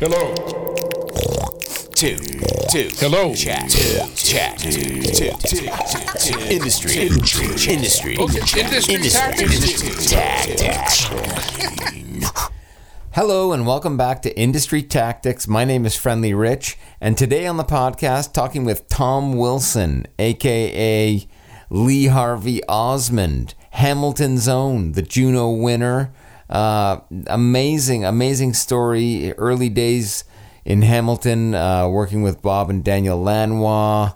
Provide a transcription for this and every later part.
Hello. two, two. Hello. Chat, two, chat, two, two, two, two. Industry, industry, industry, Okay, industry tactics. tactics. Hello and welcome back to Industry Tactics. My name is Friendly Rich, and today on the podcast, talking with Tom Wilson, aka Lee Harvey Osmond, Hamilton's Own, the Juno winner. Uh, amazing, amazing story. Early days in Hamilton, uh, working with Bob and Daniel Lanois.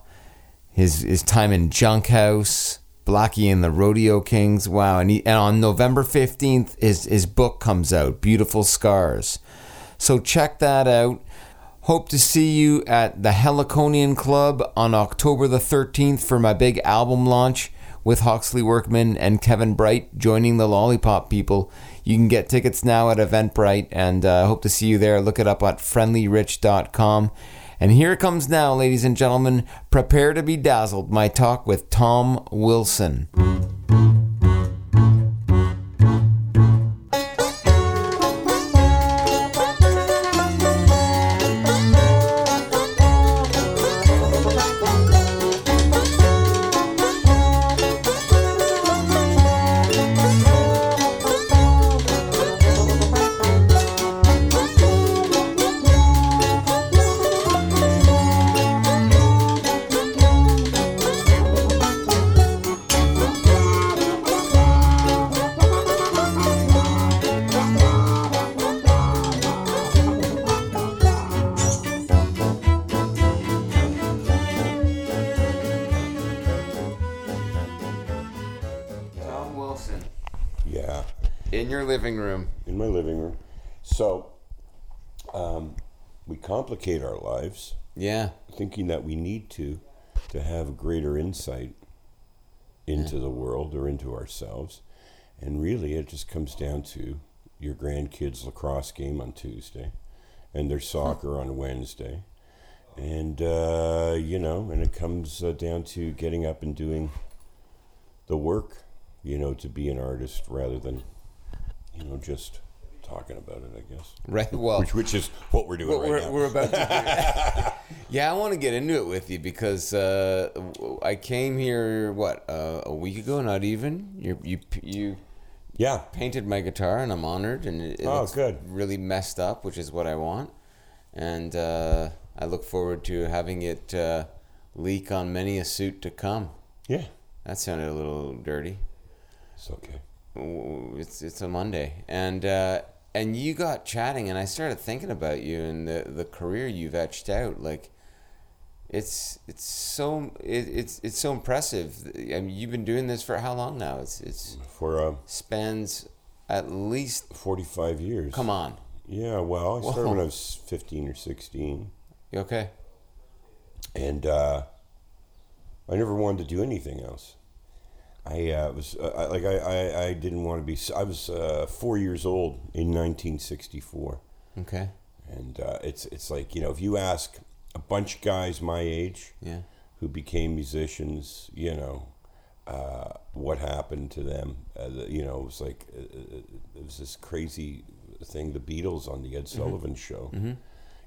His his time in Junkhouse, Blackie and the Rodeo Kings. Wow! And, he, and on November fifteenth, his his book comes out, Beautiful Scars. So check that out. Hope to see you at the Heliconian Club on October the 13th for my big album launch with Hawksley Workman and Kevin Bright joining the Lollipop people. You can get tickets now at Eventbrite and uh, hope to see you there. Look it up at friendlyrich.com. And here it comes now, ladies and gentlemen. Prepare to be dazzled. My talk with Tom Wilson. Complicate our lives, Yeah. thinking that we need to to have greater insight into the world or into ourselves, and really, it just comes down to your grandkids' lacrosse game on Tuesday, and their soccer on Wednesday, and uh, you know, and it comes uh, down to getting up and doing the work, you know, to be an artist rather than, you know, just talking about it. I guess. Right. Well, Which, which is what we're doing what right we're, now. we're about to do. yeah, I want to get into it with you because uh, I came here what uh, a week ago, not even. You you you yeah. painted my guitar, and I'm honored. And it, it Oh, good. really messed up, which is what I want. And uh, I look forward to having it uh, leak on many a suit to come. Yeah. That sounded a little dirty. It's okay. It's it's a Monday, and uh, and you got chatting, and I started thinking about you and the the career you've etched out. Like, it's it's so it, it's it's so impressive. I mean, you've been doing this for how long now? It's it's For uh, spans at least. 45 years. Come on, Yeah, well, I started Whoa. when I was 15 or 16. you okay? And uh, I never wanted to do anything else. I uh, was uh, I- like I, I, I didn't want to be. I was uh, four years old in 1964, Okay, and uh, it's it's like you know if you ask a bunch of guys my age yeah, who became musicians, you know, uh, what happened to them. Uh, the, you know, it was like it was this crazy thing, the Beatles on the Ed Sullivan Show.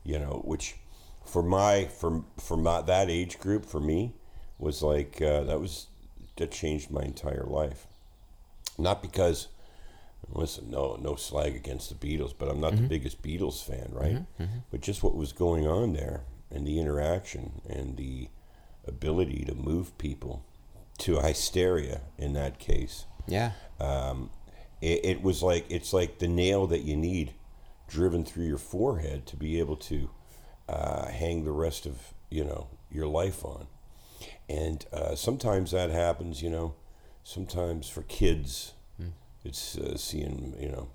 You know, which for my for for my that age group for me was like uh, that was that changed my entire life. Not because. Listen, no, no slag against the Beatles, but I'm not the biggest Beatles fan, right? But just what was going on there, and the interaction, and the ability to move people to hysteria in that case. yeah, Um, it, it was like it's like the nail that you need driven through your forehead to be able to uh, hang the rest of you know your life on. And uh, sometimes that happens, you know. Sometimes for kids, it's uh, seeing you know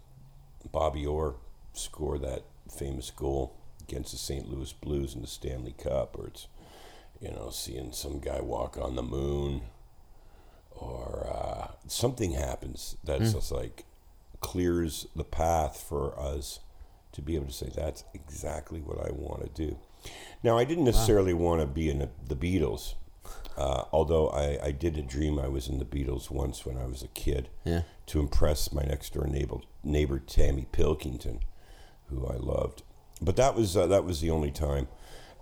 Bobby Orr score that famous goal against the St. Louis Blues in the Stanley Cup, or it's you know seeing some guy walk on the moon, or uh, something happens that's just like clears the path for us to be able to say that's exactly what I want to do. Now, I didn't necessarily want to be in the Beatles, uh, although I, I did a dream I was in the Beatles once when I was a kid Yeah. to impress my next door neighbor, neighbor Tammy Pilkington, who I loved. but that was uh, that was the only time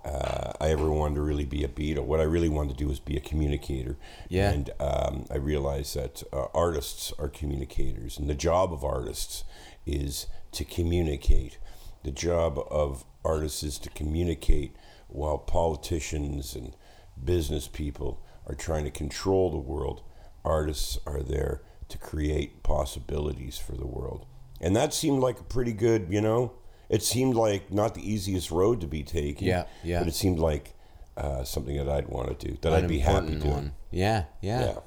uh, I ever wanted to really be a Beatle. What I really wanted to do was be a communicator. Yeah. And um, I realized that uh, artists are communicators, and the job of artists is to communicate. The job of artists is to communicate while politicians and business people are trying to control the world. Artists are there to create possibilities for the world. And that seemed like a pretty good, you know, it seemed like not the easiest road to be taken. Yeah, yeah. But it seemed like uh, something that I'd want to do, that An I'd be happy doing. one. Yeah, yeah. Yeah.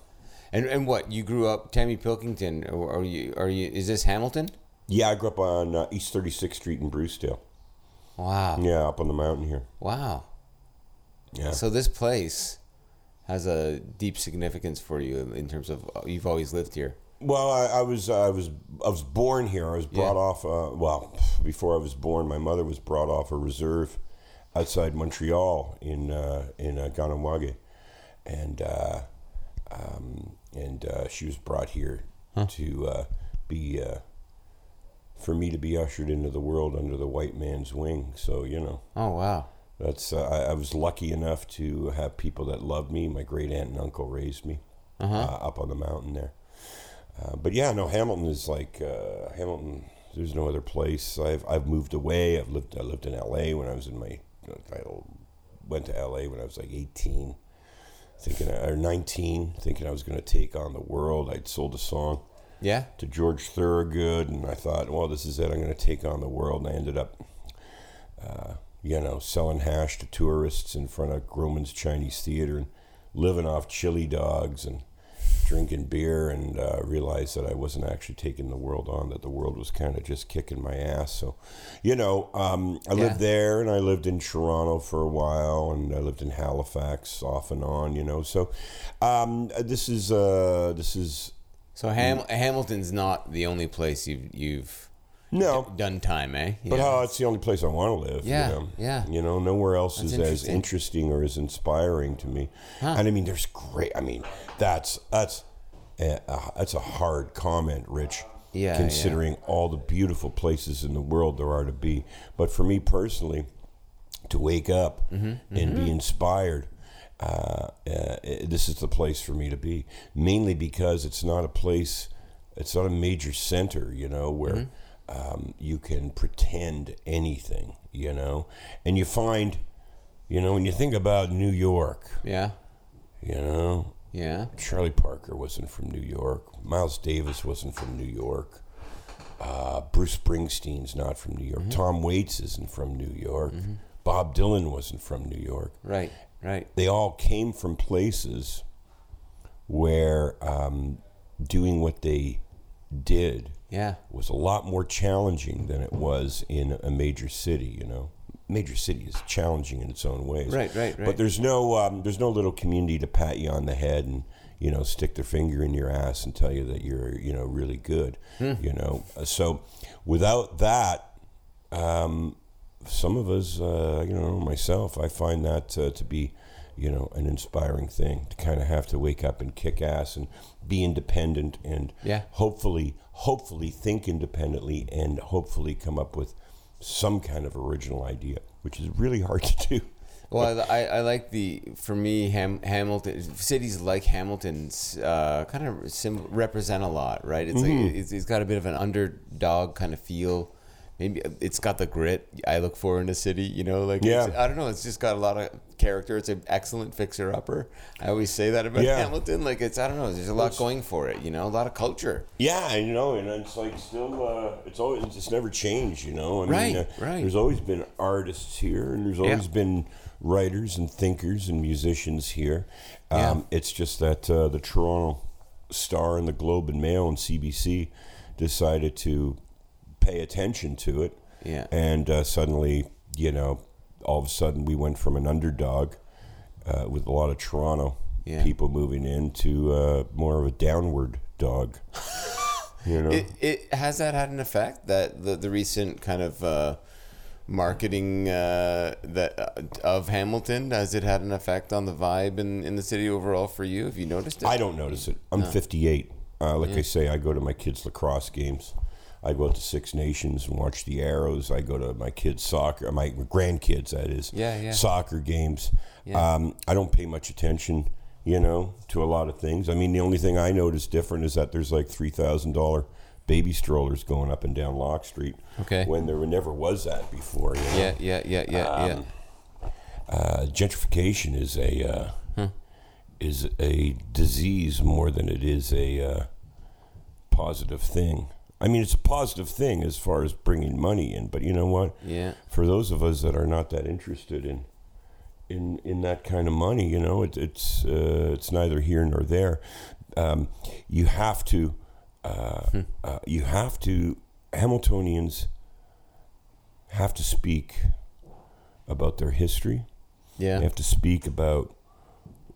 And and what you grew up, Tammy Pilkington? Or are you? Are you? Is this Hamilton? Yeah, I grew up on uh, East 36th Street in Brucedale. Wow. Yeah, up on the mountain here. Wow. Yeah. So this place has a deep significance for you in terms of uh, you've always lived here. Well, I, I was I was I was born here. I was brought Yeah. off. Uh, well, before I was born, my mother was brought off a reserve outside Montreal in uh, in uh, Kahnawake, and uh, um, and uh, she was brought here to uh, be uh, for me to be ushered into the world under the white man's wing. So you know. Oh wow. That's uh, I, I was lucky enough to have people that loved me. My great aunt and uncle raised me Uh-huh. uh, up on the mountain there. Uh, but yeah, no, Hamilton is like uh, Hamilton. There's no other place. I've I've moved away. I've lived I lived in L.A. when I was in my I went to L.A. when I was like 18, thinking or 19, thinking I was going to take on the world. I'd sold a song Yeah. to George Thorogood, and I thought, well, this is it. I'm going to take on the world. And I ended up, uh, you know, selling hash to tourists in front of Grauman's Chinese Theater and living off chili dogs and drinking beer and uh, realized that I wasn't actually taking the world on, that the world was kind of just kicking my ass. So, you know, um, I Yeah. lived there and I lived in Toronto for a while and I lived in Halifax off and on, you know. So, um, this is, uh, this is, So Ham- Hamilton's not the only place you've you've no. d- done time, eh? But Yeah. how it's the only place I want to live. Yeah, you know? yeah. You know, nowhere else That's is as interesting. interesting or as inspiring to me. And I mean, there's great. I mean, that's that's a, a- that's a hard comment, Rich. Yeah, Considering all the beautiful places in the world there are to be, but for me personally, to wake up Mm-hmm, and be inspired. Uh, uh, this is the place for me to be, mainly because it's not a place, it's not a major center, you know, where um, you can pretend anything, you know, and you find, you know, when you think about New York, yeah, you know, yeah. Charlie Parker wasn't from New York. Miles Davis wasn't from New York. Uh, Bruce Springsteen's not from New York. Tom Waits isn't from New York. Bob Dylan wasn't from New York. Right, right. They all came from places where um, doing what they did Yeah, was a lot more challenging than it was in a major city. You know, major city is challenging in its own ways. Right, right, right. But there's no um, there's no little community to pat you on the head and you know stick their finger in your ass and tell you that you're you know really good. Hmm. You know, Uh, so without that, um, some of us, uh, you know, myself, I find that uh, to be, you know, an inspiring thing to kind of have to wake up and kick ass and be independent and Yeah. hopefully, hopefully think independently and hopefully come up with some kind of original idea, which is really hard to do. Well, I, I like the for me Ham, Hamilton cities like Hamilton's uh, kind of sim, represent a lot, right? It's Mm-hmm. like it's, it's got a bit of an underdog kind of feel. Maybe it's got the grit I look for in a city, you know. Like Yeah. it's, I don't know, it's just got a lot of character. It's an excellent fixer upper. I always say that about Yeah. Hamilton. Like it's I don't know, there's a lot going for it, you know, a lot of culture. Yeah, you know, and it's like still, uh, it's always, it's never changed, you know. I Right, mean, uh, right. There's always been artists here, and there's always been writers and thinkers and musicians here. Um, Yeah. It's just that uh, the Toronto Star and the Globe and Mail and CBC decided to pay attention to it. Yeah. And uh, suddenly, you know, all of a sudden we went from an underdog uh, with a lot of Toronto Yeah. people moving in to uh, more of a downward dog. you know? It, it has that had an effect that the, the recent kind of uh, marketing uh, that uh, of Hamilton has it had an effect on the vibe in, in the city overall for you? Have you noticed it? I don't notice it. I'm 58. Uh, like I say, I go to my kids' lacrosse games. I go out to Six Nations and watch the Arrows. I go to my kids' soccer, my grandkids, that is, Yeah, yeah. soccer games. Yeah. Um, I don't pay much attention, you know, to a lot of things. I mean, the only thing I notice different is that there's like three thousand dollar baby strollers going up and down Locke Street. Okay. When there never was that before. You know? Yeah, yeah, yeah, yeah, yeah. uh, gentrification is a uh, is a disease more than it is a uh, positive thing. I mean, it's a positive thing as far as bringing money in, but you know what? Yeah. For those of us that are not that interested in in in that kind of money, you know, it, it's uh, it's neither here nor there. Um, you have to uh, uh, you have to Hamiltonians have to speak about their history. Yeah. They have to speak about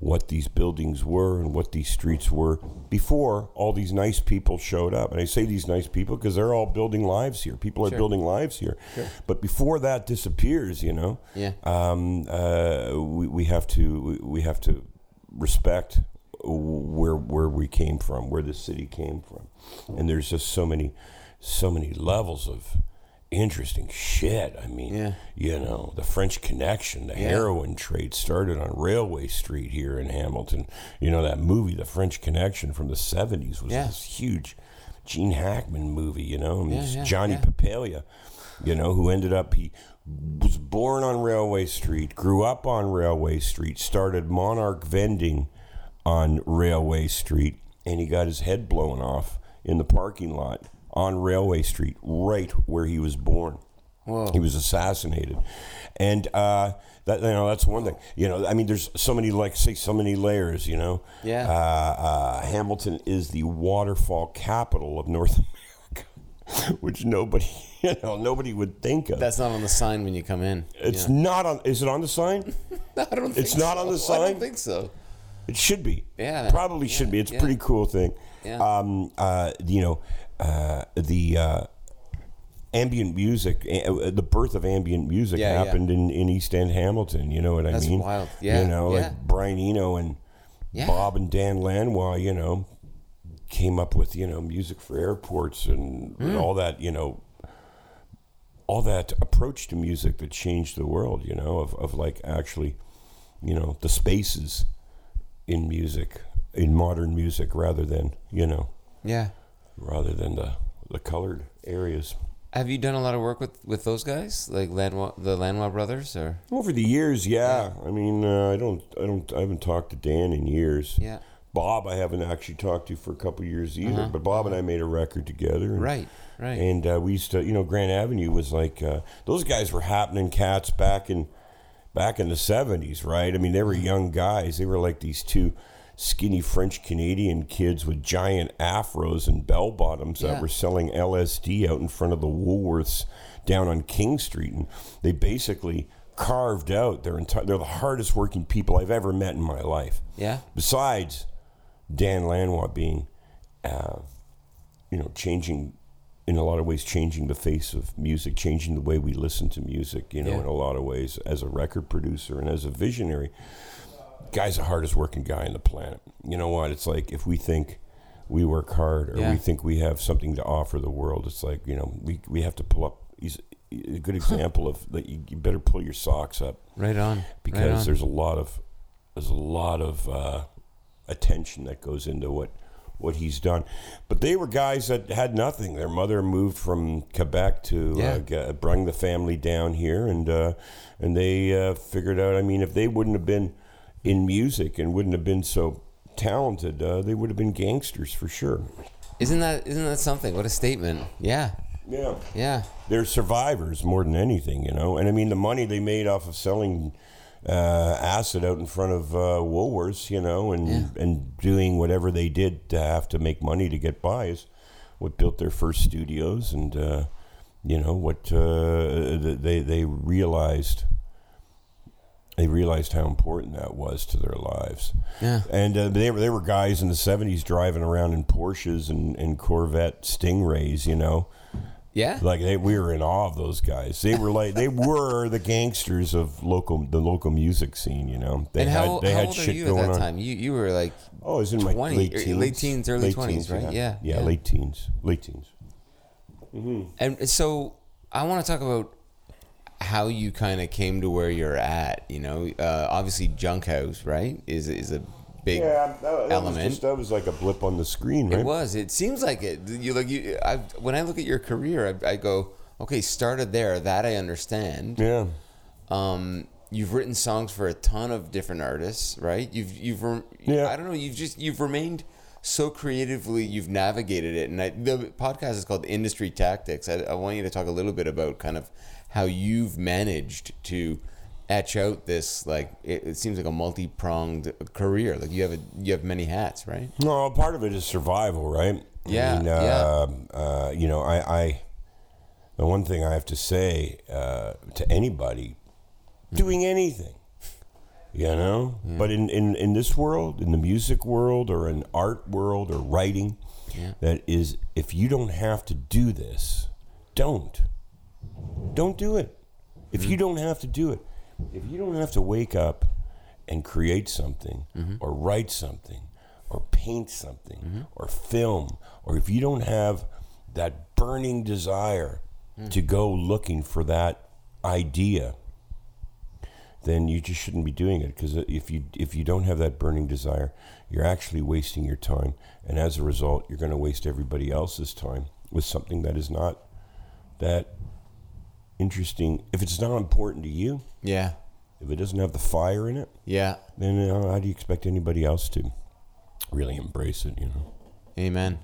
what these buildings were and what these streets were before all these nice people showed up. And I say these nice people because they're all building lives here. People are Sure. building lives here. But before that disappears, you know, Yeah. um, uh, we, we have to we- we have to respect where where we came from, where the city came from, and there's just so many so many levels of interesting shit. I mean, Yeah. you know, the French Connection, the Yeah. heroin trade started on Railway Street here in Hamilton. You know that movie, The French Connection from the '70s, was Yeah. this huge Gene Hackman movie. You know, and Yeah, Johnny. Papalia, you know, who ended up he was born on Railway Street, grew up on Railway Street, started Monarch vending on Railway Street, and he got his head blown off in the parking lot on Railway Street, right where he was born. Whoa. He was assassinated, and uh, that you know that's one thing. You know, I mean, there's so many like say so many layers. You know, Yeah. Uh, uh, Hamilton is the waterfall capital of North America, which nobody you know nobody would think of. That's not on the sign when you come in. it's Yeah. not on. Is it on the sign? I don't think it's not on the so. I sign? don't think so. It should be. Yeah, Probably should be. It's a yeah. pretty cool thing. Yeah. Um, uh, you know, uh, the uh, ambient music, uh, the birth of ambient music Yeah, yeah. happened in, in East End Hamilton. You know what I That's mean? wild. Yeah, You know, yeah. like Brian Eno and Yeah. Bob and Dan Lanois, you know, came up with, you know, music for airports and, Hmm. and all that, you know, all that approach to music that changed the world, you know, of, of like actually, you know, the spaces in music, in modern music, rather than, you know, Yeah. Rather than the, the colored areas. Have you done a lot of work with, with those guys, like the Lanois brothers, or Over the years, yeah. I mean, uh, I don't, I don't, I haven't talked to Dan in years. yeah, Bob, I haven't actually talked to for a couple years either. But Bob and I made a record together. and- Uh-huh. right, right, And uh, we used to, you know, Grand Avenue was like uh, those guys were happening cats back in back in the seventies, right? I mean, they were young guys. They were like these two skinny French Canadian kids with giant afros and bell bottoms Yeah. that were selling LSD out in front of the Woolworths down on King Street, and they basically carved out their entire. They're the hardest working people I've ever met in my life. yeah, Besides Dan Lanois being, uh, you know, changing in a lot of ways, changing the face of music, changing the way we listen to music. You know, Yeah. in a lot of ways, as a record producer and as a visionary, guy's the hardest working guy on the planet. You know what? It's like if we think we work hard or Yeah. we think we have something to offer the world, it's like you know we we have to pull up. He's a good example of that. You, you better pull your socks up right on, because right on. there's a lot of there's a lot of uh, attention that goes into what what he's done. But they were guys that had nothing. Their mother moved from Quebec to Yeah. uh, g- bring the family down here, and uh, and they uh, figured out. I mean, if they wouldn't have been in music and wouldn't have been so talented, uh, they would have been gangsters for sure. Isn't that isn't that something? What a statement! Yeah, Yeah. yeah, they're survivors more than anything, you know. And I mean, the money they made off of selling uh, acid out in front of uh, Woolworths, you know, and Yeah. and doing whatever they did to have to make money to get by is what built their first studios, and uh, you know what uh, they they realized. They realized how important that was to their lives. Yeah. And uh, they, were, they were guys in the 70s driving around in Porsches and, and Corvette Stingrays, you know. yeah. Like they, we were in awe of those guys. They were like they were the gangsters of local the local music scene. You know, they and had how, they how had old shit you going at that on. time? You you were like Oh, it was in my 20, late teens, late teens, early 20s, right? Yeah, yeah, yeah. late teens, late teens. And so I want to talk about how you kind of came to where you're at. You know, uh, obviously Junkhouse, right, is is a big Yeah, that, that was element. just that was like a blip on the screen, right? It was. It seems like it. You like you. I, when I look at your career, I, I go, okay, started there. That I understand. Yeah. Um, you've written songs for a ton of different artists, right? You've you've Yeah. I don't know. You've just you've remained so creatively. You've navigated it, and I, the podcast is called Industry Tactics. I, I want you to talk a little bit about kind of how you've managed to etch out this like it, it seems like a multi-pronged career like you have a you have many hats right No, part of it is survival, right? Yeah, I yeah. uh, uh, you know, I, I, the one thing I have to say uh, to anybody doing anything, you know, but in, in, in this world, in the music world or in art world or writing, that is, if you don't have to do this, don't. Don't do it. If you mm-hmm. don't have to do it, if you don't have to wake up and create something mm-hmm. or write something or paint something mm-hmm. or film, or if you don't have that burning desire mm. to go looking for that idea, then you just shouldn't be doing it. Because if you if you don't have that burning desire, you're actually wasting your time, and as a result, you're going to waste everybody else's time with something that is not that interesting. If it's not important to you, yeah if it doesn't have the fire in it, yeah then uh, how do you expect anybody else to really embrace it? You know. amen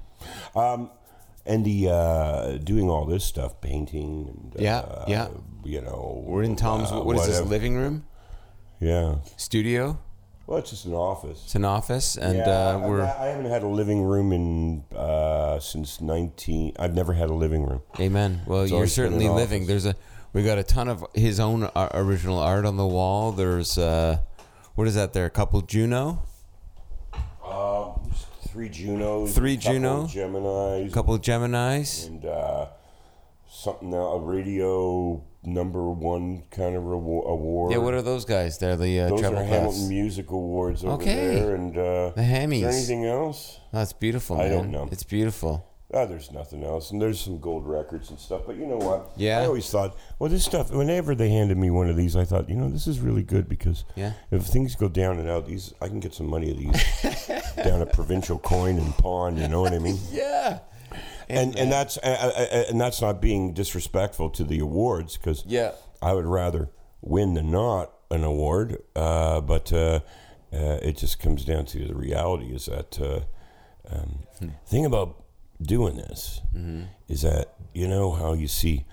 Um, And the uh, doing all this stuff, painting, and Yeah, uh, yeah. you know, we're in tom's uh, what is this living room Yeah, studio well, it's just an office. it's an office and yeah, uh, we're I haven't had a living room in uh, since nineteen. I've never had a living room. Amen. Well, It's you're certainly living. office. There's a we got a ton of his own uh, original art on the wall. There's uh, what is that? There, a couple Juno, Uh, three Junos, Three a couple Juno? Gemini's, a couple Gemini's. and uh, something now a radio number one kind of award. Yeah, what are those guys? They're the uh, those are Hamilton. Music Awards over Okay. there, and uh, The Hammies. Anything else? That's beautiful. I don't know. It's beautiful. Ah, there's nothing else, and there's some gold records and stuff. But you know what? Yeah. I always thought, well, this stuff. Whenever they handed me one of these, I thought, you know, this is really good because Yeah. if things go down and out, these I can get some money of these down at Provincial Coin and Pawn. You know what I mean? Yeah. And and that's and that's not being disrespectful to the awards because Yeah. I would rather win than not an award. Uh, but uh, uh, it just comes down to the reality is that uh, um, thing about doing this is that you know how you see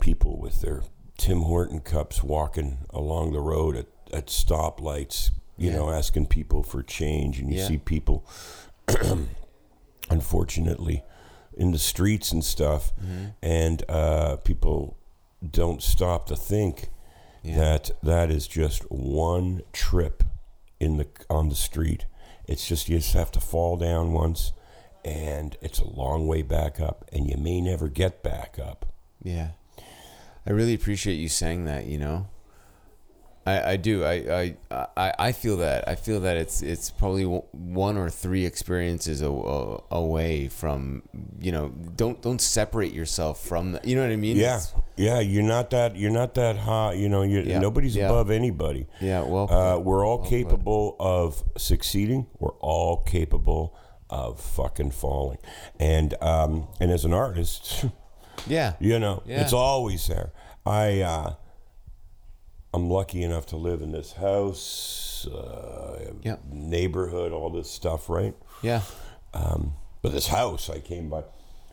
people with their Tim Horton cups walking along the road at, at stoplights, you Yeah. know, asking people for change, and you Yeah. see people unfortunately, in the streets and stuff, and uh, people don't stop to think that that is just one trip in the on the street. It's just you just have to fall down once, and it's a long way back up, and you may never get back up. Yeah. I really appreciate you saying that, you know. I, I do. I, I I I feel that. I feel that it's it's probably one or three experiences a, a, away from, you know, don't don't separate yourself from the, you know what I mean? Yeah, It's- yeah. You're not that. You're not that high. You know. You're, Yeah, Nobody's yeah. above anybody. Yeah, well Uh, we're all well put. capable of succeeding. We're all capable of fucking falling. And um, and as an artist, Yeah. you know, Yeah. it's always there. I uh, I'm lucky enough to live in this house, uh, Yeah. neighborhood, all this stuff, right? Yeah. Um, but this house I came by,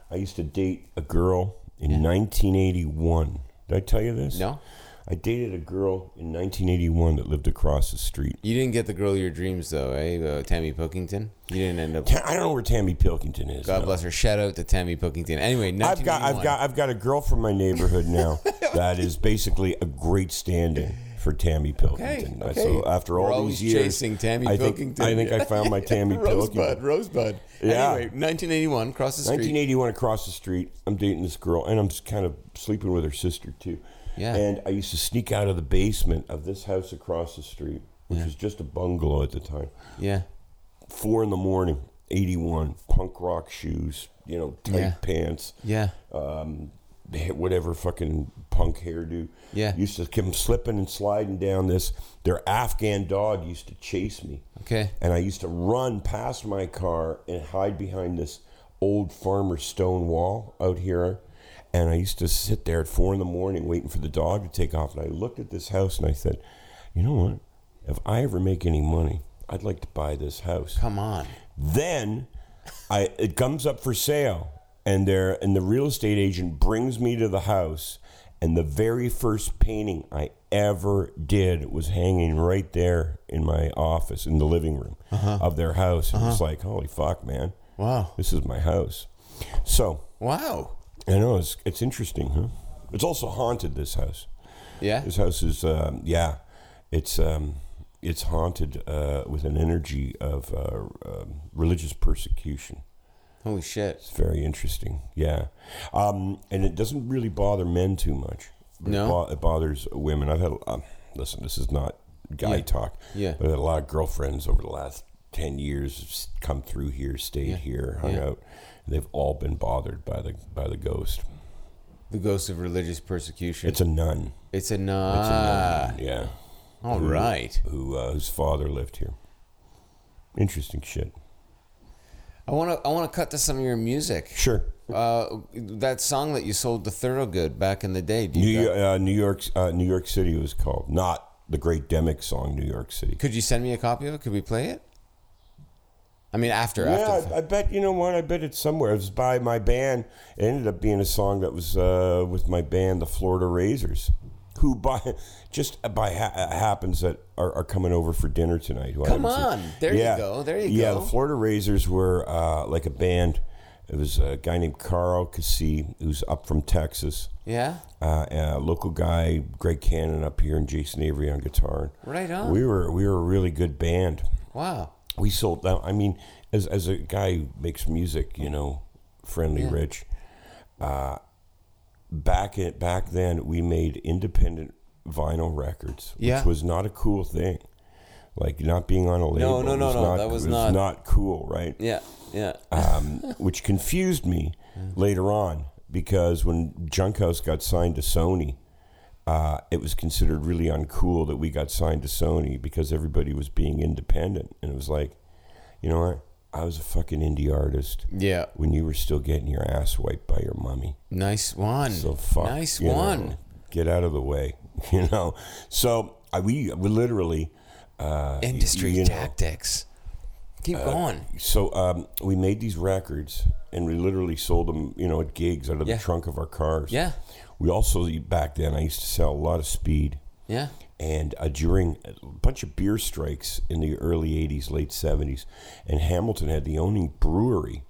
I used to date a girl in 1981. Did I tell you this? No. I dated a girl in 1981 that lived across the street. You didn't get the girl of your dreams though, eh? Uh, Tammy Pilkington. You didn't end up Ta- I don't know where Tammy Pilkington is. God no. bless her. Shout out to Tammy Pilkington. Anyway, I've got, I've got, I've got a girl from my neighborhood now that is basically a great stand-in for Tammy Pilkington. Okay, So okay. after We're all these years, chasing Tammy I think, Pilkington. I think I found my Tammy Rosebud, Pilkington. Rosebud. Yeah. Anyway, 1981, across the street. 1981 across the street. I'm dating this girl, and I'm kind of sleeping with her sister too. Yeah. And I used to sneak out of the basement of this house across the street, which Yeah. was just a bungalow at the time. Yeah. Four in the morning, 81, punk rock shoes, you know, tight Yeah. pants, Yeah. um, whatever fucking punk hairdo. Yeah. Used to come slipping and sliding down this. Their Afghan dog used to chase me. Okay. And I used to run past my car and hide behind this old farmer stone wall out here. And I used to sit there at four in the morning waiting for the dog to take off. And I looked at this house and I said, you know what? If I ever make any money, I'd like to buy this house. Come on. Then I it comes up for sale, and there and the real estate agent brings me to the house, and the very first painting I ever did was hanging right there in my office in the living room uh-huh. of their house. And it's uh-huh. like, holy fuck, man, Wow. this is my house. So Wow. I know it's it's interesting, huh? It's also haunted. This house. Yeah. This house is, um, yeah, it's um, it's haunted uh, with an energy of uh, um religious persecution. Holy shit. It's very interesting, yeah, um, and it doesn't really bother men too much. But No? it, bo- it bothers women. I've had, um, listen, this is not guy Yeah. talk. Yeah. but I've had a lot of girlfriends over the last ten years come through here, stayed Yeah. here, hung Yeah. out. They've all been bothered by the by the ghost. The ghost of religious persecution. It's a nun. It's a It's a nun. Yeah. All who- right. Who uh, whose father lived here. Interesting shit. I want to. I want to cut to some of your music. Sure. Uh, that song that you sold to Thorogood back in the day. Do New, you York, uh, New York, uh, New York City was called, not the Great Demic song, New York City. could you send me a copy of it? Could we play it? I mean, after. Yeah, after. I, I bet you know what. I bet it's somewhere. It was by my band. It ended up being a song that was uh, with my band, the Florida Razors, who by just by ha- happens that are, are coming over for dinner tonight. Who Come seen. on. There you go. There you yeah, go. Yeah, the Florida Razors were uh, like a band. It was a guy named Carl Cassie, who's up from Texas. yeah. uh, a local guy, Greg Cannon up here, and Jason Avery on guitar. Right on. We were we were a really good band. Wow. We sold out. I mean, as as a guy who makes music, you know, friendly Yeah. rich. Uh, back at back then, we made independent vinyl records, Yeah. which was not a cool thing. Like not being on a label. no, no, was no, Not, that was was not- not cool, right? Yeah. Yeah. um, which confused me later on because when Junkhouse got signed to Sony, uh, it was considered really uncool that we got signed to Sony because everybody was being independent, and it was like, you know what? I was a fucking indie artist yeah. when you were still getting your ass wiped by your mummy. Nice one. So fuck. Nice you know, one. get out of the way, you know. So I, we we literally uh, Industry you know, tactics. Keep going. so um, we made these records and we literally sold them, you know, at gigs out of Yeah. the trunk of our cars. Yeah. We also back then I used to sell a lot of speed, Yeah. and uh, during a bunch of beer strikes in the early '80s, late '70s, and Hamilton had the only brewery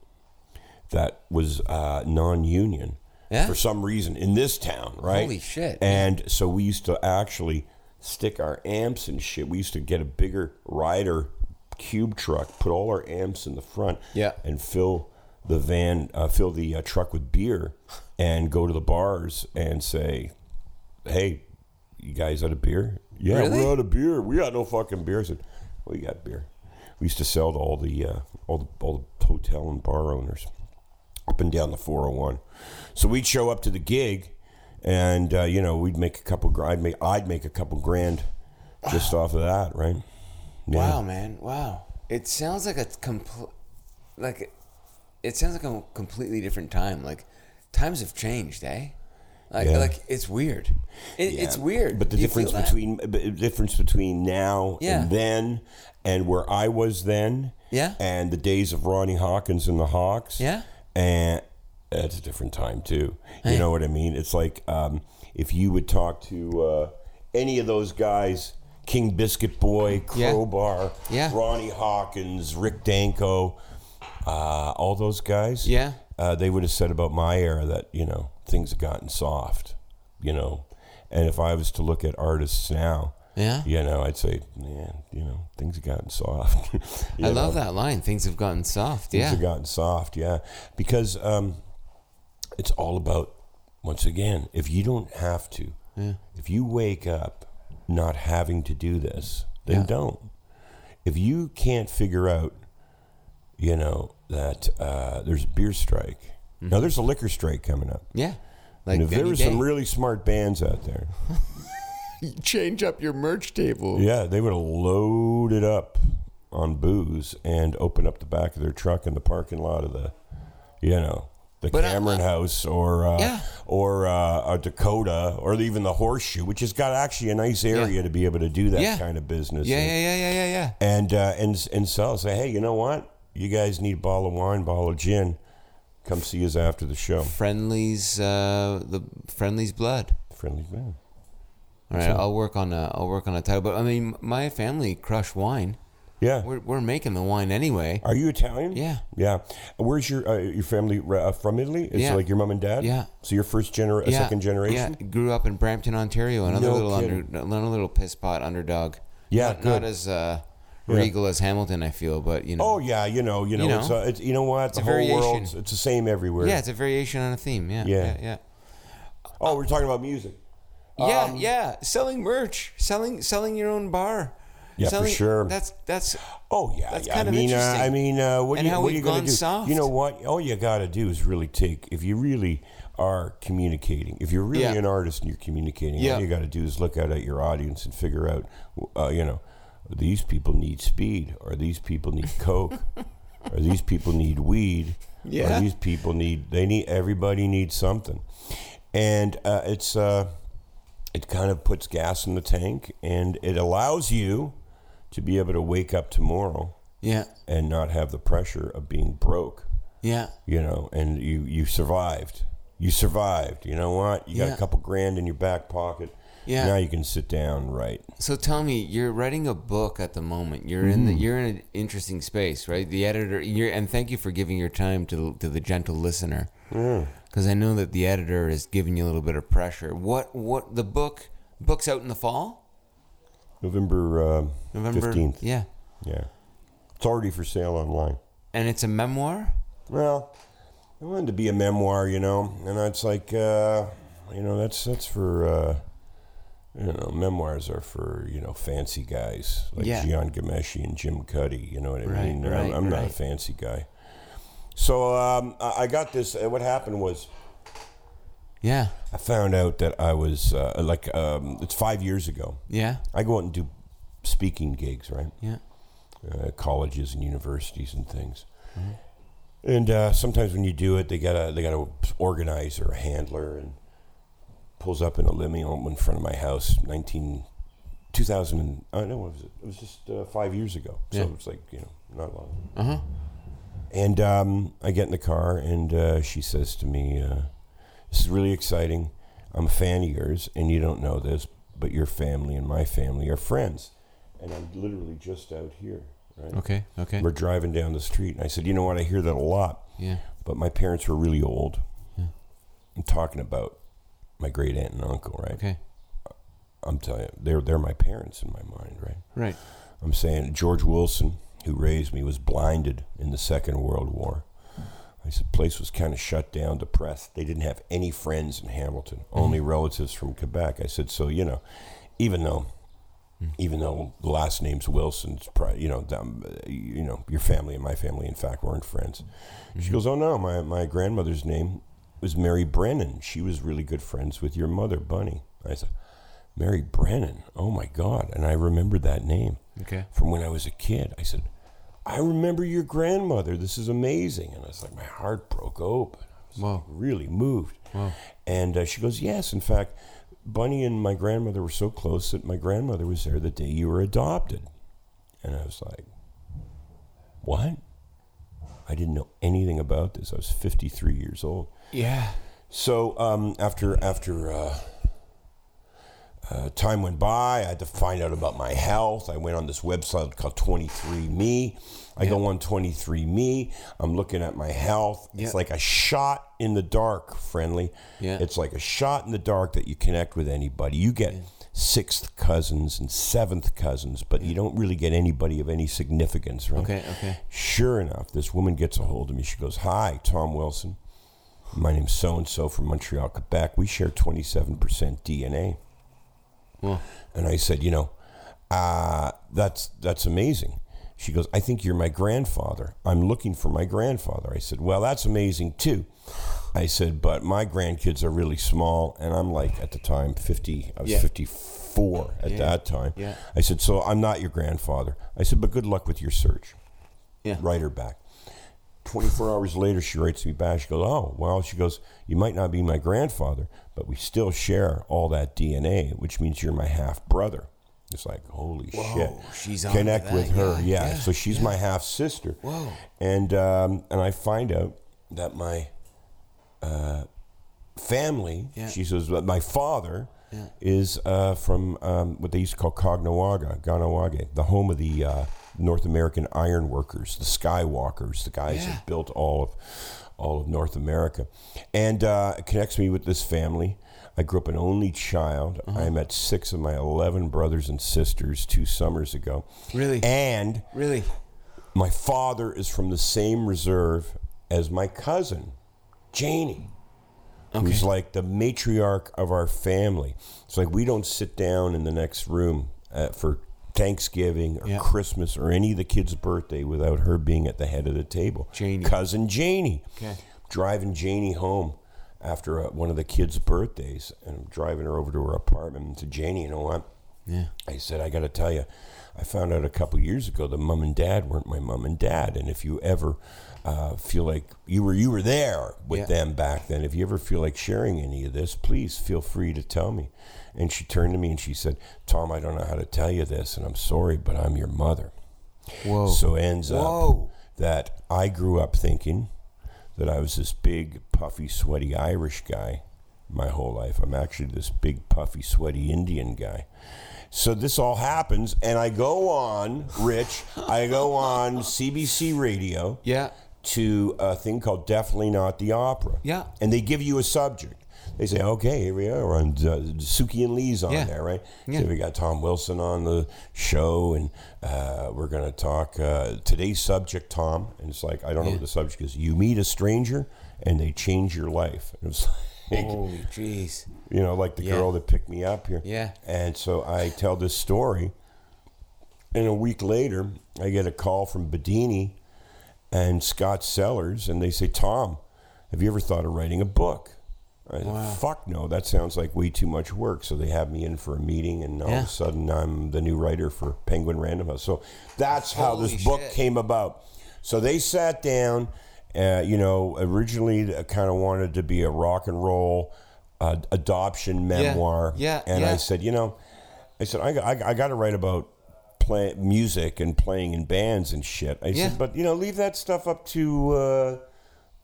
that was uh, non-union Yeah? for some reason in this town, right? Holy shit. And so we used to actually stick our amps and shit. We used to get a bigger rider cube truck, put all our amps in the front, Yeah. and fill the van, uh, fill the uh, truck with beer, and go to the bars and say, "Hey, you guys out of beer? Yeah, Really? we're out of beer. We got no fucking beer." I said, "We got beer." We used to sell to all the uh, all the all the hotel and bar owners up and down the 401. So we'd show up to the gig, and uh, you know we'd make a couple. I'd make I'd make a couple grand just off of that, right? Yeah. Wow, man. Wow. It sounds like a complete, like, it sounds like a completely different time. Like, times have changed, eh? Like, Yeah. like it's weird. It, Yeah. It's weird. But the difference between the difference between now Yeah. and then, and where I was then, Yeah. and the days of Ronnie Hawkins and the Hawks, Yeah. and it's a different time too. Hey. You know what I mean? It's like um, if you would talk to uh, any of those guys. King Biscuit Boy. Crowbar, Yeah. Ronnie Hawkins, Rick Danko, uh, all those guys. Yeah. uh, they would have said about my era that you know things have gotten soft, you know, and if I was to look at artists now, Yeah. you know, I'd say, man, you know, things have gotten soft. I love that line. Things have gotten soft. Things Yeah. have gotten soft, yeah, because um, it's all about once again, if you don't have to, if you wake up not having to do this, then Yeah. don't. If you can't figure out you know, that uh, there's a beer strike. Now there's a liquor strike coming up. Yeah. Like and if there were some really smart bands out there, change up your merch table. yeah, they would have loaded up on booze and opened up the back of their truck in the parking lot of the, you know, the But I- Cameron House or uh, Yeah. or uh, a Dakota or even the Horseshoe, which has got actually a nice area to be able to do that Yeah. kind of business. Yeah, And- yeah, yeah, yeah, yeah, yeah. and uh, and and sell. Say, hey, you know what? You guys need a bottle of wine, bottle of gin. Come see us after the show. Friendly's uh, the Friendly's blood. Friendly's man. All right, I'll work on a I'll work on a title. But I mean, my family crush wine. Yeah. We're we're making the wine anyway. Are you Italian? Yeah. Yeah. Where's your uh, your family uh, from? Italy? Is Yeah. it like your mom and dad? Yeah. So you're first gener, yeah, second generation. Yeah, grew up in Brampton, Ontario. Another No little under, another little piss pot underdog. Yeah, not, good. not as uh, regal as Hamilton, I feel, but you know. Oh yeah, you know, you know, You know. it's, uh, it's you know what the a whole variation. world it's the same everywhere. yeah, it's a variation on a theme. Yeah, Yeah. yeah, yeah. Oh, we're talking about music. Yeah, Um, yeah. Selling merch, selling selling your own bar. Yeah, for sure. That's that's Oh yeah, That's yeah. kind I of mean, uh, interesting. I mean, uh, what, And you, what are you gonna do? soft. You know what? All you got to do is really take. If you really are communicating, if you're really Yeah. an artist and you're communicating, Yeah. all you got to do is look out at your audience and figure out, uh, you know, these people need speed, or these people need coke, or these people need weed, Yeah. or these people need. They need. Everybody needs something, and uh, it's. Uh, it kind of puts gas in the tank, and it allows you to be able to wake up tomorrow yeah, and not have the pressure of being broke, yeah, you know, and you, you survived. You survived. You know what? You got Yeah. a couple grand in your back pocket. Yeah. Now you can sit down and write. So tell me, you're writing a book at the moment. You're in the Mm-hmm. you're in an interesting space, right? The editor, you're, and thank you for giving your time to to the gentle listener, because I know that the editor is giving you a little bit of pressure. What what the book book's out in the fall, November uh, November 15th. Yeah, Yeah. It's already for sale online. and it's a memoir. Well, I wanted to be a memoir, you know, and it's like, uh, you know, that's that's for, uh, you know, memoirs are for you know fancy guys like Yeah. Jian Ghomeshi and Jim Cuddy. You know what I Right, mean? Right, I'm, I'm not a fancy guy. So um, I I got this. uh, What happened was Yeah, I found out that I was uh, like um, it's five years ago. yeah, I go out and do speaking gigs, right? yeah, uh, colleges and universities and things. Mm-hmm. And uh, sometimes when you do it, they got a they got a organizer, a handler, and pulls up in a limo in front of my house, 19, 2000. And, uh, no, what was it? It was just uh, five years ago. So Yeah. it was like you know not long. uh huh, And um, I get in the car, and uh, she says to me, uh, "This is really exciting. I'm a fan of yours, and you don't know this, but your family and my family are friends." And I'm literally just out here, right? okay, okay, We're driving down the street, and I said, "You know what? I hear that a lot, yeah, but my parents were really old. Yeah. I'm talking about my great aunt and uncle, right? okay, I'm telling you, they're they're my parents in my mind, right? right, I'm saying George Wilson, who raised me, was blinded in the Second World War. I said, place was kind of shut down, depressed. They didn't have any friends in Hamilton, only relatives from Quebec. I said, so you know, even though, even though the last name's Wilson, it's probably, you know, um, you know, your family and my family, in fact, weren't friends. She goes, oh no, my my grandmother's name was Mary Brennan. She was really good friends with your mother, Bunny. I said, Mary Brennan. Oh my God! And I remembered that name okay, from when I was a kid. I said, I remember your grandmother. This is amazing. And I was like, my heart broke open. I was Wow. really moved. Wow. And uh, she goes, Yes, in fact, Bunny and my grandmother were so close that my grandmother was there the day you were adopted. And I was like, What? I didn't know anything about this. I was 53 years old. yeah, So um, after after uh, uh, time went by, I had to find out about my health. I went on this website called 23Me. I go on 23Me. I'm looking at my health. Yeah. It's like a shot in the dark, friendly. Yeah. It's like a shot in the dark that you connect with anybody. You get sixth cousins and seventh cousins, but you don't really get anybody of any significance, right? okay, okay, Sure enough, this woman gets a hold of me. She goes, Hi, Tom Wilson. My name's so and so from Montreal, Quebec. We share 27% DNA. well, And I said, You know, uh, that's, that's amazing. She goes, I think you're my grandfather. I'm looking for my grandfather. I said, Well, that's amazing too. I said, But my grandkids are really small. And I'm like, at the time, 50, I was Yeah. 54 at Yeah. that time. Yeah. I said, So I'm not your grandfather. I said, But good luck with your search. Yeah. Write her back. 24 hours later, she writes me back. She goes, Oh, well, she goes, You might not be my grandfather, but we still share all that DNA, which means you're my half brother. It's like, holy shit. she's Connect with her. yeah, Yeah. yeah, so she's my half sister. Whoa. And, um, and I find out that my uh, family, Yeah. she says, my father Yeah. is uh, from um, what they used to call Caughnawaga, Kahnawake, the home of the uh, North American iron workers, the Skywalkers, the guys Yeah. that built all of all of North America, and uh, it connects me with this family. I grew up an only child. Uh-huh. I met six of my eleven brothers and sisters two summers ago. Really? and Really? my father is from the same reserve as my cousin, Janie, who's like the matriarch of our family. It's like we don't sit down in the next room uh, for Thanksgiving or Yeah. Christmas or any of the kids' birthday without her being at the head of the table. Janie. Cousin Janie. Okay. Driving Janie home after uh, one of the kids' birthdays and I'm driving her over to her apartment and to Janie, you know what? Yeah. I said, I got to tell you, I found out a couple years ago that mom and dad weren't my mom and dad, and if you ever uh, feel like you were you were there with Yeah. them back then, if you ever feel like sharing any of this, please feel free to tell me. And she turned to me and she said, Tom, I don't know how to tell you this, and I'm sorry, but I'm your mother. Whoa. So it ends Whoa. up that I grew up thinking that I was this big, puffy, sweaty Irish guy my whole life. I'm actually this big, puffy, sweaty Indian guy. So this all happens, and I go on, Rich, I go on CBC radio Yeah. to a thing called Definitely Not the Opera. Yeah. And they give you a subject. They say, okay, here we are on uh, Sook-Yin Lee's on Yeah. there, right? Yeah. So we got Tom Wilson on the show, and uh, we're going to talk uh, today's subject, Tom. And it's like, I don't know what the subject is. You meet a stranger, and they change your life. And it was like, Holy jeez. you know, like the Yeah. girl that picked me up here. Yeah. And so I tell this story, and a week later, I get a call from Bedini and Scott Sellers, and they say, Tom, have you ever thought of writing a book? I said, Fuck no, that sounds like way too much work. So they have me in for a meeting, and all Yeah. of a sudden, I'm the new writer for Penguin Random House. So that's how Holy this book came about. So they sat down. Uh, you know, originally I kind of wanted to be a rock and roll uh, adoption memoir. Yeah, And yeah. I said, you know, I said I, I, I got to write about play music and playing in bands and shit. I Yeah. said, but you know, leave that stuff up to uh,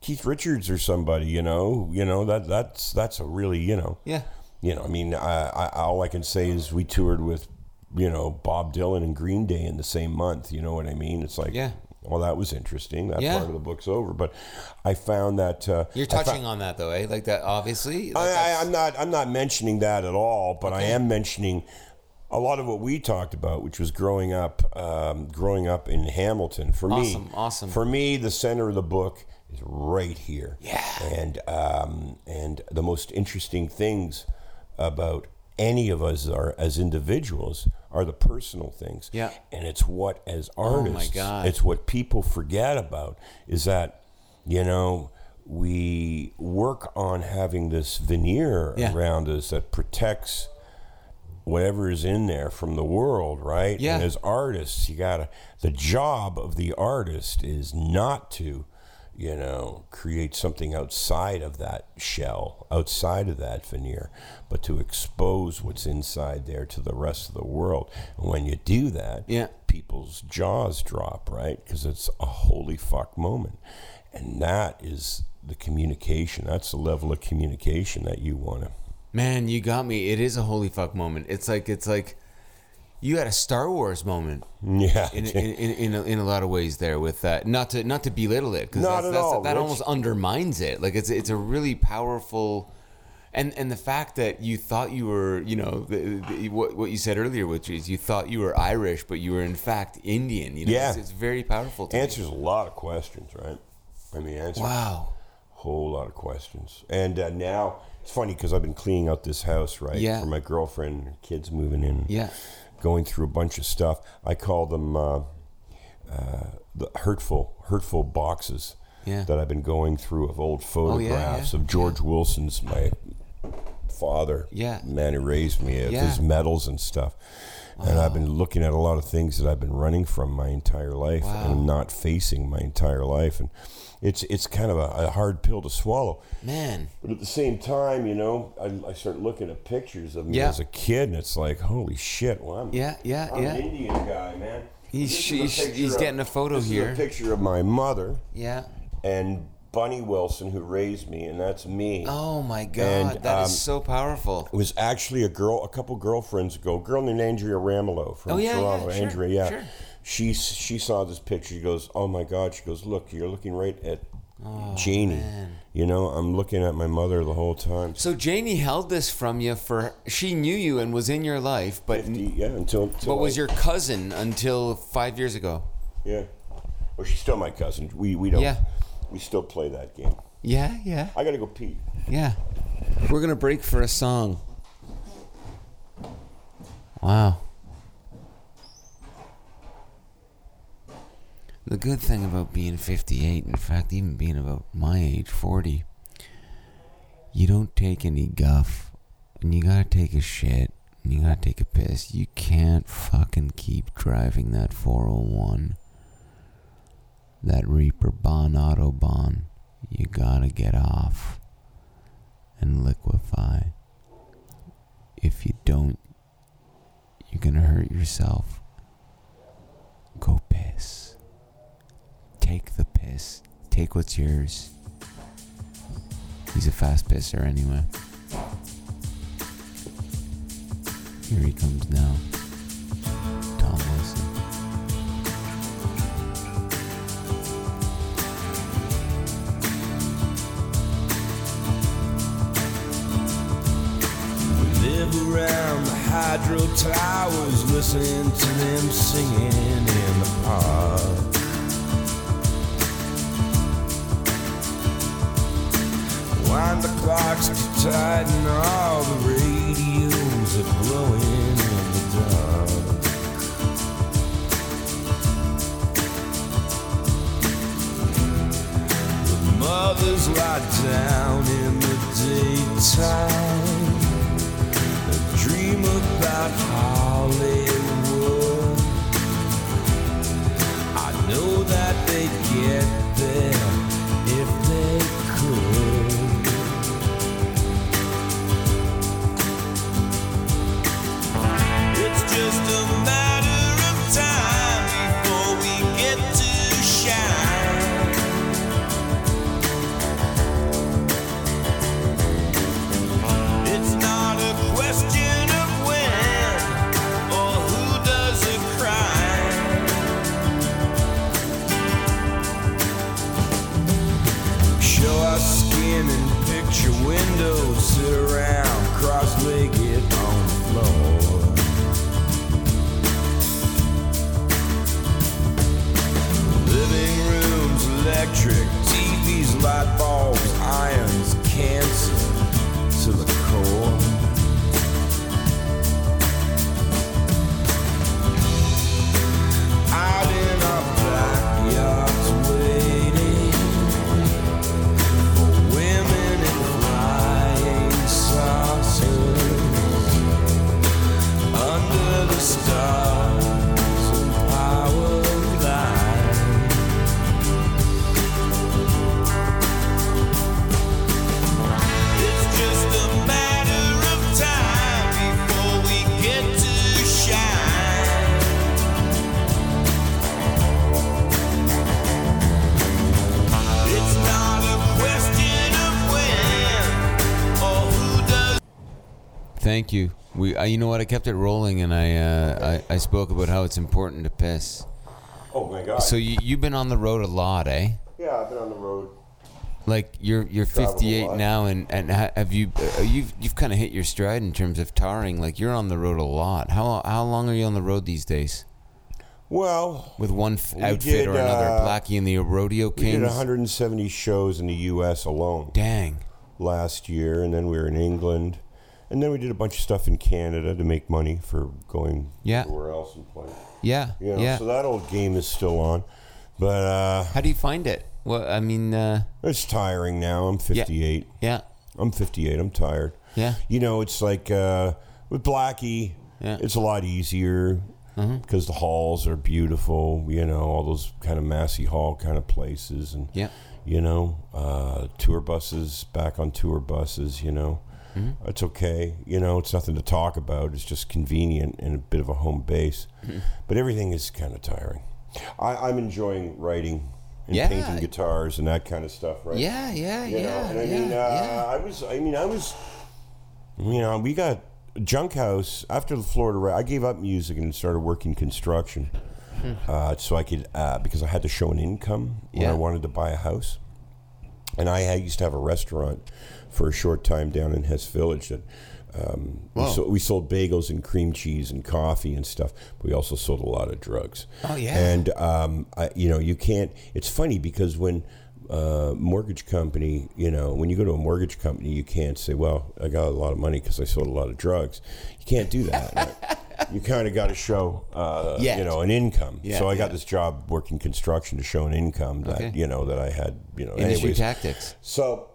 Keith Richards or somebody. You know, you know that that's that's a really you know Yeah. you know, I mean, I, I, all I can say is we toured with, you know, Bob Dylan and Green Day in the same month. You know what I mean? It's like, Yeah. Well, that was interesting. That Yeah. part of the book's over. But I found that uh, You're touching on that though, eh? Like that, obviously. Like I, I, I'm not. I'm not mentioning that at all. But I am mentioning a lot of what we talked about, which was growing up, um, growing up in Hamilton. For Awesome, me, awesome. For me, the center of the book is right here. Yeah. And um, and the most interesting things about any of us are as individuals are the personal things. Yeah. And it's what as Oh my artists, God. it's what people forget about is that you know we work on having this veneer Yeah. around us that protects whatever is in there from the world, right? Yeah. And as artists, you gotta. The job of the artist is not to, you know, create something outside of that shell, outside of that veneer, but to expose what's inside there to the rest of the world. And when you do that, Yeah. people's jaws drop, right? Because it's a holy fuck moment, and that is the communication. That's the level of communication that you want to. Man, you got me. It is a holy fuck moment. It's like it's like you had a Star Wars moment Yeah. in in, in, in, a, in a lot of ways there with that. Not to not to belittle it because all, that Rich. almost undermines it. Like it's it's a really powerful. And, and the fact that you thought you were, you know, the, the, what, what you said earlier, which is you thought you were Irish, but you were in fact Indian. You know, Yeah. it's, it's very powerful. To me. answers a lot of questions, right? I mean, answers Wow. a whole lot of questions. And uh, now it's funny because I've been cleaning out this house, right? Yeah. For my girlfriend kids moving in. Yeah. Going through a bunch of stuff. I call them uh, uh, the hurtful, hurtful boxes Yeah. that I've been going through of old yeah, photographs yeah, of George Wilson's my father, Yeah. man who raised me, of Yeah. his medals and stuff. And I've been looking at a lot of things that I've been running from my entire life Wow. and not facing my entire life, and it's it's kind of a, a hard pill to swallow. Man. But at the same time, you know, I, I start looking at pictures of me Yeah. as a kid, and it's like, holy shit! Well, I'm, Yeah, yeah, I'm yeah. an Indian guy, man. He's- is he's- he's of- getting a photo here. Is a picture of my mother Yeah. and Bunny Wilson, who raised me, and that's me. Oh my God, And, that is um, so powerful. It was actually a girl, a couple girlfriends ago, a girl named Andrea Ramelow from Oh, yeah, yeah, sure, Andrea, yeah. sure. She she saw this picture. She goes, "Oh my God!" She goes, "Look, you're looking right at Janie. Oh, man. You know, I'm looking at my mother the whole time. So Janie held this from you for she knew you and was in your life, but 50, yeah, until, until but was I- your cousin until five years ago. yeah. Well, she's still my cousin. We we don't. Yeah. We still play that game. Yeah, yeah, I gotta go pee. yeah. We're gonna break for a song. Wow. The good thing about being 58, in fact, even being about my age, 40, you don't take any guff. And you gotta take a shit. And you gotta take a piss. You can't fucking keep driving that 401. That Reaper Bon Autobahn. You gotta get off and liquefy. If you don't, you're gonna hurt yourself. Go piss. Take the piss. Take what's yours. He's a fast pisser anyway. Here he comes now. Tom Wilson. We Live around the hydro towers, listening to them singing in the park. Wind the clocks too tight and all the radios are glowing in the dark. The mothers lie down in the daytime dream about Hollywood. I know that they'd get there irons, cancer Thank you. We, uh, you know what? I kept it rolling, and I, uh, I, I spoke about how it's important to piss. Oh my God. So you, you've been on the road a lot, eh? yeah, I've been on the road. Like you're you're Traveled a 58 lot. now, and and ha- have you uh, you've you've kind of hit your stride in terms of tarring. Like you're on the road a lot. How how long are you on the road these days? Well, With one f- We outfit did, or another, uh, Blackie and the Rodeo we did 170 shows in the U.S. alone Dang. last year, and then we were in England, and then we did a bunch of stuff in Canada to make money for going Yeah. everywhere else and playing. Yeah. You know, yeah. so that old game is still on, but uh, How do you find it? Well, I mean, uh, it's tiring now. I'm 58. yeah. I'm 58. I'm tired. Yeah. You know, it's like uh, with Blackie, Yeah. it's a lot easier because the halls are beautiful. You know, all those kind of Massey Hall kind of places, and Yeah. you know, uh, tour buses back on tour buses. You know, it's okay. You know, it's nothing to talk about. It's just convenient and a bit of a home base. But everything is kind of tiring. I, I'm enjoying writing and Yeah. painting guitars and that kind of stuff. Right? Yeah, yeah, You yeah. I yeah, mean, uh, yeah. I was, I mean, I was, you know, we got Junkhouse after the Florida. I gave up music and started working construction, uh, so I could uh, because I had to show an income when Yeah. I wanted to buy a house, and I used to have a restaurant for a short time down in Hess Village that. Um, we, we sold bagels and cream cheese and coffee and stuff. But we also sold a lot of drugs. Oh, yeah. And um, I, you know, you can't. It's funny because when uh, mortgage company, you know, when you go to a mortgage company, you can't say, "Well, I got a lot of money because I sold a lot of drugs." You can't do that. right? You kind of got to show, uh, you know, an income. Yeah, so I got this job working construction to show an income that Okay. you know that I had. You know, Industry anyways. tactics. So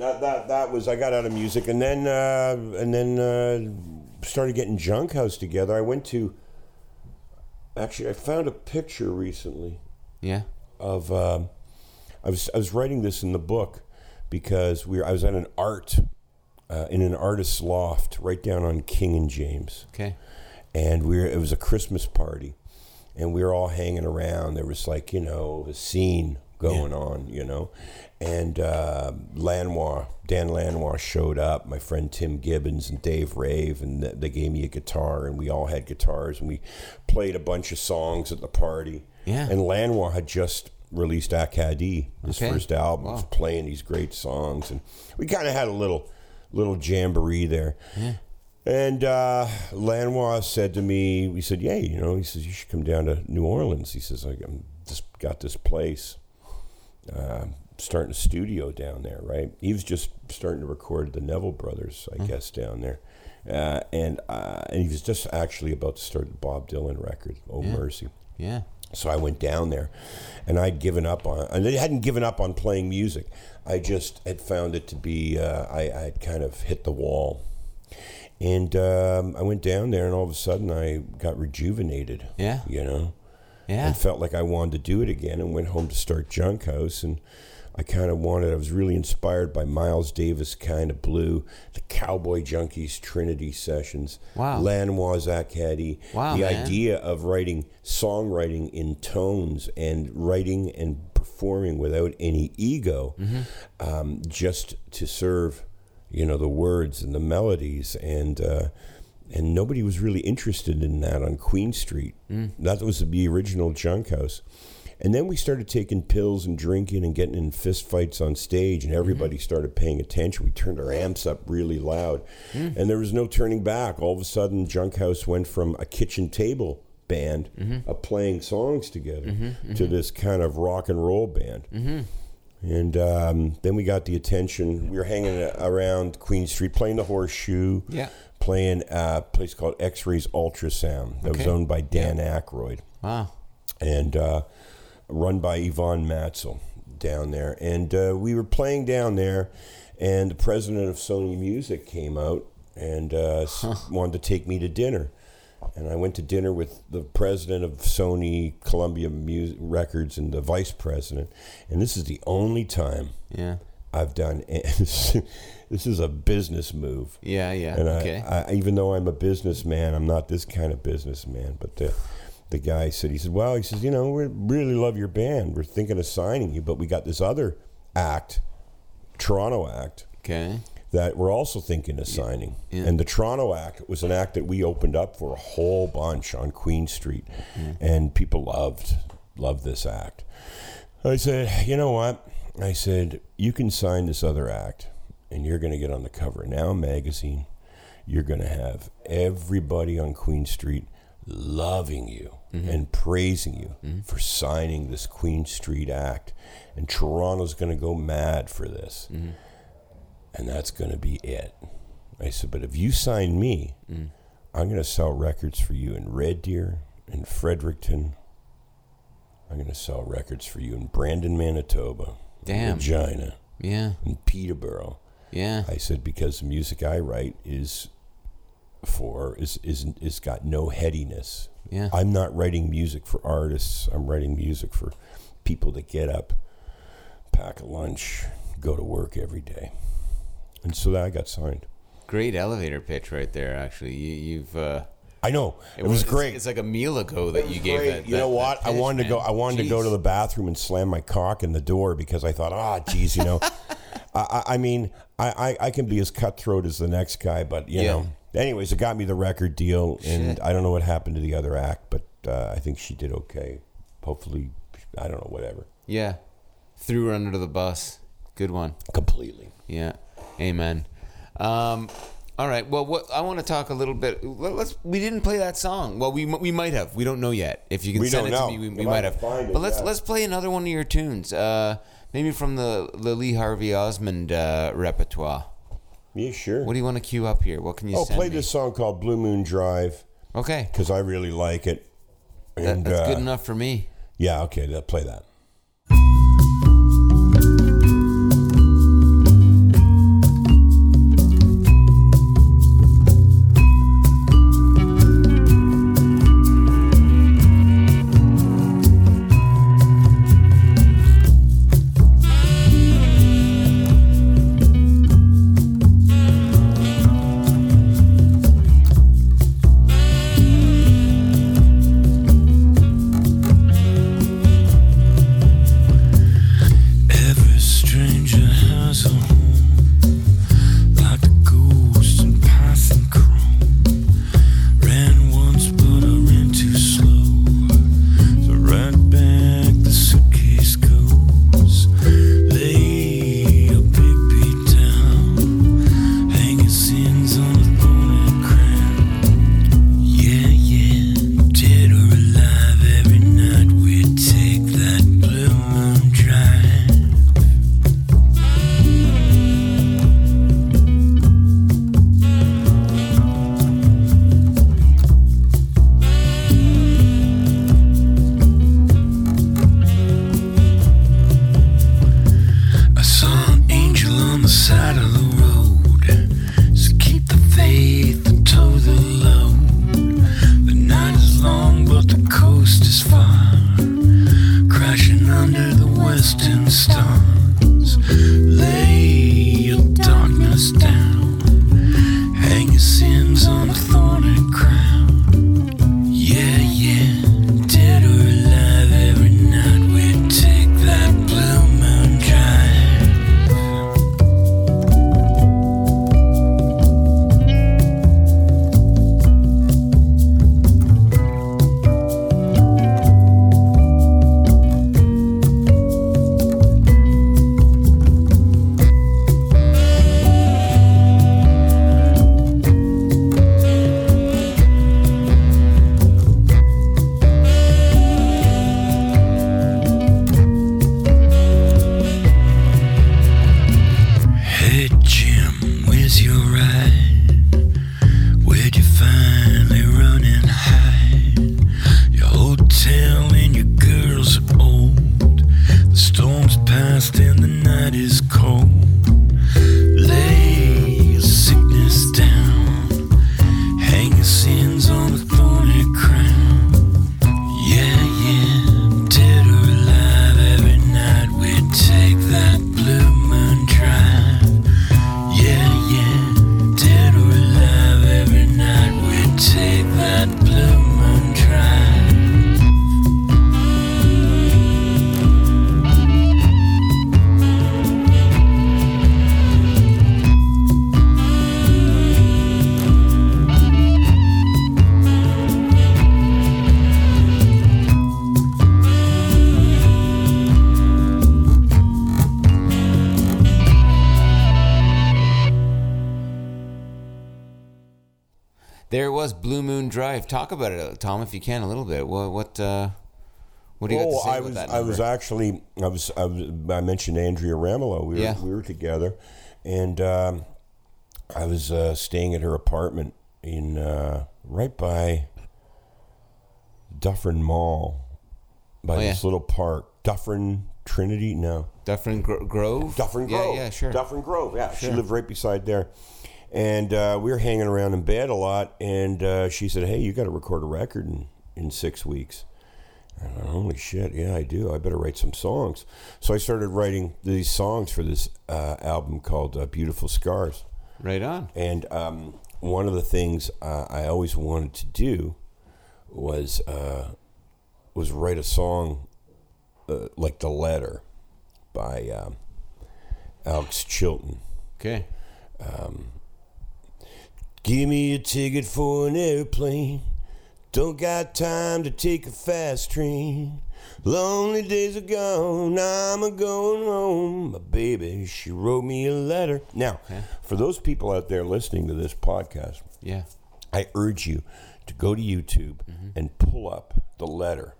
that that that was I got out of music and then uh, and then uh, started getting Junkhouse together. I went to actually I found a picture recently Yeah. of um, I was I was writing this in the book because we were, I was at an art uh, in an artist's loft right down on King and James Okay. and we were, it was a Christmas party, and we were all hanging around. There was like you know a scene going on, you know, and uh, Lanois, Dan Lanois showed up. My friend Tim Gibbons and Dave Rave, and th- they gave me a guitar, and we all had guitars, and we played a bunch of songs at the party. Yeah. and Lanois had just released Acadie, his Okay. first album, was playing these great songs, and we kind of had a little little jamboree there. Yeah. And uh, Lanois said to me, we said, yeah, you know, he says, you should come down to New Orleans. He says, I'm just got this place, uh, starting a studio down there, right? He was just starting to record the Neville Brothers, I guess, down there. Uh, and uh, and he was just actually about to start the Bob Dylan record, Oh Mercy. Yeah. So I went down there, and I'd given up on. And I hadn't given up on playing music. I just had found it to be. Uh, I I had kind of hit the wall, and um, I went down there, and all of a sudden I got rejuvenated. Yeah. you know, Yeah. and felt like I wanted to do it again, and went home to start Junkhouse, and I kind of wanted. I was really inspired by Miles Davis, kind of blue, the Cowboy Junkies Trinity sessions, Wow. Lanois Acadie, Wow, the man. idea of writing songwriting in tones and writing and performing without any ego, Mm-hmm. um, just to serve, you know, the words and the melodies and. Uh, and nobody was really interested in that on Queen Street. Mm. That was the original Junkhouse. And then we started taking pills and drinking and getting in fist fights on stage, and everybody Mm-hmm. started paying attention. We turned our amps up really loud, Mm. and there was no turning back. All of a sudden, Junkhouse went from a kitchen table band Mm-hmm. of playing songs together to this kind of rock and roll band. Mm-hmm. And um, then we got the attention. We were hanging around Queen Street playing the Horseshoe, Yeah. Playing a place called X Rays Ultrasound that was owned by Dan Aykroyd Wow. and uh, run by Yvonne Matsell down there. And uh, we were playing down there, and the president of Sony Music came out and uh, s- wanted to take me to dinner. And I went to dinner with the president of Sony Columbia Music Records and the vice president. And this is the only time Yeah. I've done. this is a business move. Yeah. Yeah. And okay. I, I, even though I'm a businessman, I'm not this kind of businessman. But the, the guy said, he said, well, he says, you know, we really love your band. We're thinking of signing you, but we got this other act, Toronto act, okay. that we're also thinking of signing. Yeah. And the Toronto act was an act that we opened up for a whole bunch on Queen Street, mm-hmm. and people loved loved this act. I said, you know what? I said, you can sign this other act, and you're going to get on the cover of Now magazine. You're going to have everybody on Queen Street loving you mm-hmm. and praising you mm-hmm. for signing this Queen Street act, and Toronto's going to go mad for this mm-hmm. and that's going to be it. I said, but if you sign me, Mm. I'm going to sell records for you in Red Deer, in Fredericton. I'm going to sell records for you in Brandon, Manitoba, Damn. Regina, Yeah. in Peterborough. Yeah. I said because the music I write is for is is is got no headiness. Yeah. I'm not writing music for artists. I'm writing music for people that get up, pack a lunch, go to work every day. And so that I got signed. Great elevator pitch right there. Actually, you, you've. Uh, I know. It, was, it's- great. It's, like a meal ago that you gave that. you know that- what? that I pitch, wanted to go. I wanted to go to the bathroom and slam my cock in the door because I thought, ah, geez, you know. I, I, I mean, I, I, I can be as cutthroat as the next guy, but you Yeah. know. Anyways, it got me the record deal, and Shit. I don't know what happened to the other act, but uh, I think she did okay. Hopefully, I don't know, whatever. Yeah. Threw her under the bus. Good one. Completely. Yeah. Amen. Um, all right. Well, what I want to talk a little bit. let- Let's. We didn't play that song. Well, we we might have. We don't know yet. If you can We send it don't to me, we, we might have. find it, but let's yeah. let's play another one of your tunes. Uh, maybe from the the Lee Harvey Osmond uh, repertoire. Yeah, sure. What do you want to cue up here? What can you say? oh, play me? this song called Blue Moon Drive Okay. because I really like it. That, And that's uh, good enough for me. Yeah, okay, play that. Tom, if you can, a little bit. What what uh, what do you got to Oh, say I about was? I was actually, I was, I was, I mentioned Andrea Ramelow. We were, Yeah. we were together, and um, I was uh, staying at her apartment in uh, right by Dufferin Mall, by Oh, this yeah. little park. Dufferin Trinity? No. Dufferin Gro- Grove. Dufferin Grove. Yeah, yeah, sure. Dufferin Grove. Yeah, she Sure. lived right beside there, and uh, we were hanging around in bed a lot. And uh, she said, "Hey, you got to record a record in in six weeks." And I, Holy shit! Yeah, I do. I better write some songs. So I started writing these songs for this uh, album called uh, "Beautiful Scars." right on. And um, one of the things uh, I always wanted to do was uh, was write a song uh, like "The Letter" by um, Alex Chilton. Okay. Give me a ticket for an airplane. Don't got time to take a fast train. Lonely days are gone. I'm a going home. My baby, she wrote me a letter. Now, for those people out there listening to this podcast, Yeah. I urge you to go to YouTube and pull up the letter.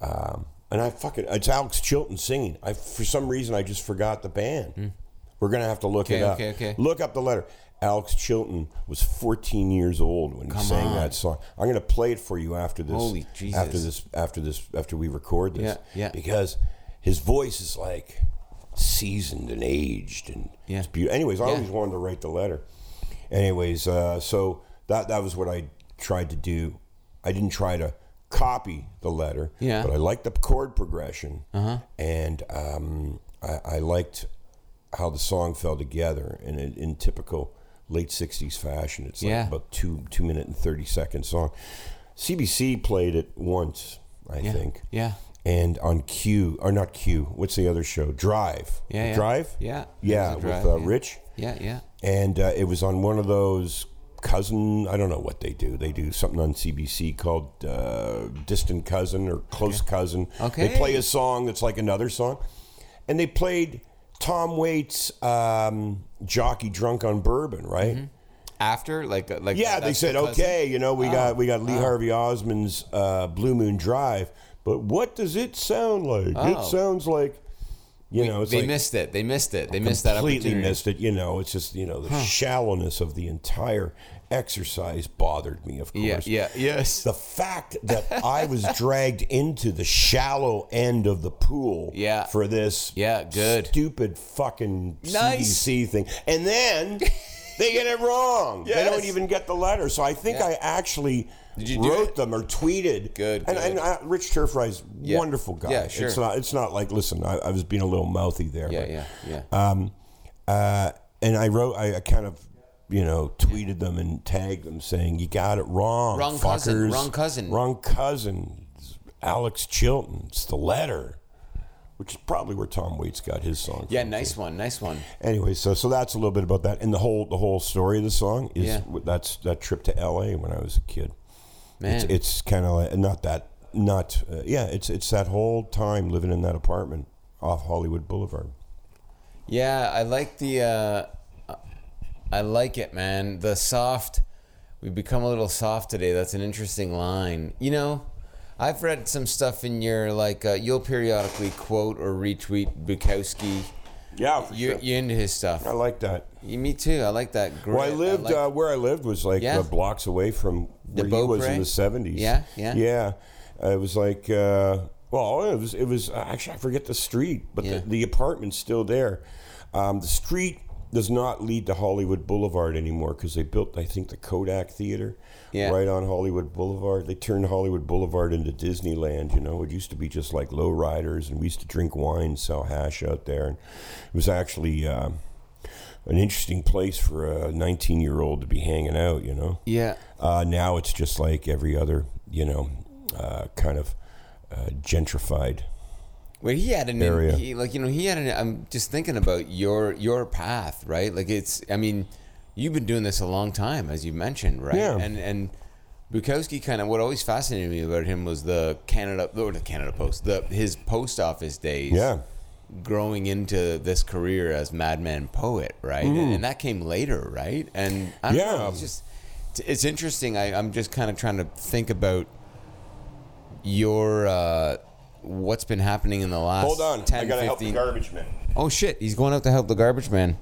Um, and I fucking it's Alex Chilton singing. I for some reason I just forgot the band. We're gonna have to look Okay, it up. okay, okay. Look up the letter. Alex Chilton was 14 years old when he sang on. that song. I'm gonna play it for you after this. Holy Jesus. After this. After this. After we record this. Yeah, yeah. Because his voice is like seasoned and aged and Yeah. it's beautiful. Anyways, I Yeah. always wanted to write the letter. Anyways, uh, so that that was what I tried to do. I didn't try to copy the letter, Yeah. but I liked the chord progression, uh-huh. and um, I, I liked how the song fell together in in, in typical late '60s fashion. It's like Yeah. about two two minute and thirty second song. CBC played it once, I Yeah. think. Yeah. And on Q, or not Q, what's the other show? Drive. Yeah, yeah. Drive? Yeah. Yeah, was with uh. Rich Yeah. Yeah. and uh, it was on one of those cousin i don't know what they do they do something on cbc called uh, distant cousin or close cousin Okay. they play a song that's like another song and they played tom waits um, jockey drunk on bourbon right After like uh, like yeah they said the okay you know we Oh, got we got lee oh. harvey osmond's uh, blue moon drive but what does it sound like Oh. it sounds like you know it's they like missed it. They missed it. They missed that completely missed it. You know, it's just you know the shallowness of the entire exercise bothered me. Of course, Yeah. Yeah. Yes. The fact that I was dragged into the shallow end of the pool Yeah. for this Yeah, good. stupid fucking Nice. CBC thing, and then they get it wrong. They don't even get the letter. So I think Yeah. I actually. Wrote it? them or tweeted? Good, and, good. and uh, Rich Terfry's Yeah. wonderful guy. Yeah, sure. It's not. It's not like listen. I, I was being a little mouthy there. yeah. but- Yeah. Yeah. um, uh, and I wrote, I, I kind of, you know, tweeted them and tagged them saying, "You got it wrong, Wrong fuckers. cousin, wrong cousin." wrong cousin." It's Alex Chilton. It's the letter, which is probably where Tom Waits got his song. yeah. Nice too. one. Nice one. Anyway, so so that's a little bit about that, and the whole the whole story of the song is Yeah. that's that trip to L.A. when I was a kid. Man. It's, it's kind of like not that not uh, yeah. It's it's that whole time living in that apartment off Hollywood Boulevard. Yeah, I like the. Uh, I like it, man. The soft. We've become a little soft today. That's an interesting line. You know, I've read some stuff in your like. Uh, you'll periodically quote or retweet Bukowski. Yeah, for You sure. you into his stuff? I like that. You- me too. I like that. Great. Well, I lived like- uh, where I lived was like Yeah. uh, blocks away from The where he was in the seventies. Yeah, yeah. yeah. It was like uh, well, it was it was uh, actually I forget the street, but Yeah. the, the apartment's still there. Um, the street does not lead to Hollywood Boulevard anymore because they built I think the Kodak Theater Yeah. right on Hollywood Boulevard. They turned Hollywood Boulevard into Disneyland. You know, it used to be just like low riders, and we used to drink wine, sell hash out there, and it was actually. Um, an interesting place for a 19 year old to be hanging out, you know. yeah. Uh, now it's just like every other, you know, uh, kind of uh, gentrified. Where he had an Area. He, like you know he had an. I'm just thinking about your your path, right? Like it's. I mean, you've been doing this a long time, as you mentioned, right? Yeah. And and Bukowski kind of what always fascinated me about him was the Canada or the Canada Post, the his post office days. Yeah. Growing into this career as madman poet, right? And, and that came later, right? And I Mm. Yeah. know, it's just it's interesting. I, I'm just kind of trying to think about your uh, what's been happening in the last Hold on, 10, I gotta help 15 the garbage man. Oh shit, he's going out to help the garbage man.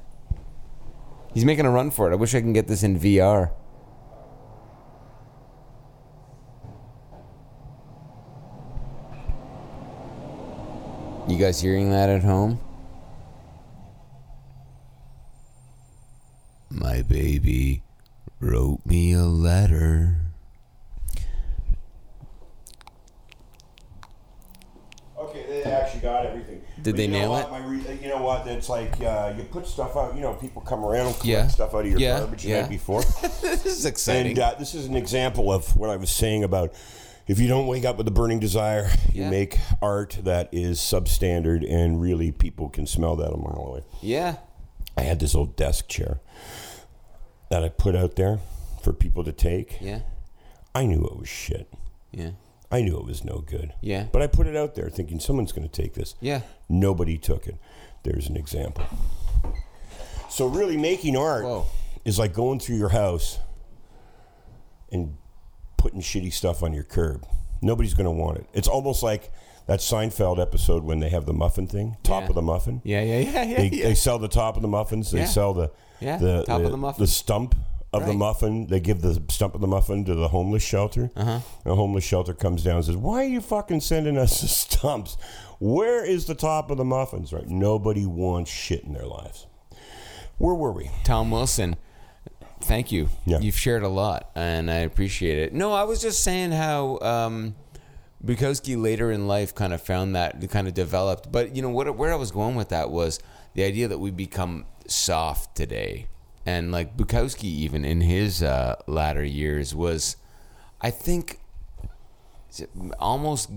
He's making a run for it. I wish I can get this in VR. You guys hearing that at home? My baby wrote me a letter. Okay, they actually got everything. Did But they you know nail what? it? My re- you know what? It's like uh, you put stuff out. You know, people come around and collect Yeah. stuff out of your Yeah, garbage the yeah. night before. this is exciting. and uh, this is an example of what I was saying about if you don't wake up with a burning desire, you Yeah. make art that is substandard, and really people can smell that a mile away. yeah. I had this old desk chair that I put out there for people to take. Yeah. I knew it was shit. Yeah. I knew it was no good. Yeah. But I put it out there thinking someone's going to take this. Yeah. Nobody took it. There's an example. So, really, making art Whoa. is like going through your house and putting shitty stuff on your curb. Nobody's going to want it. It's almost like that Seinfeld episode when they have the muffin thing, top Yeah. of the muffin. Yeah. Yeah. Yeah. Yeah. They, yeah. they sell the top of the muffins. They sell the Yeah, the, top of the muffin. the stump of the muffin. They give the stump of the muffin to the homeless shelter. Uh-huh. The homeless shelter comes down and says, "Why are you fucking sending us the stumps? Where is the top of the muffins?" Right? Nobody wants shit in their lives. Where were we? Tom Wilson, thank you. Yeah. You've shared a lot, and I appreciate it. No, I was just saying how um, Bukowski later in life kind of found that, kind of developed. But you know what? Where I was going with that was the idea that we become soft today, and like Bukowski, even in his uh, latter years, was, I think, almost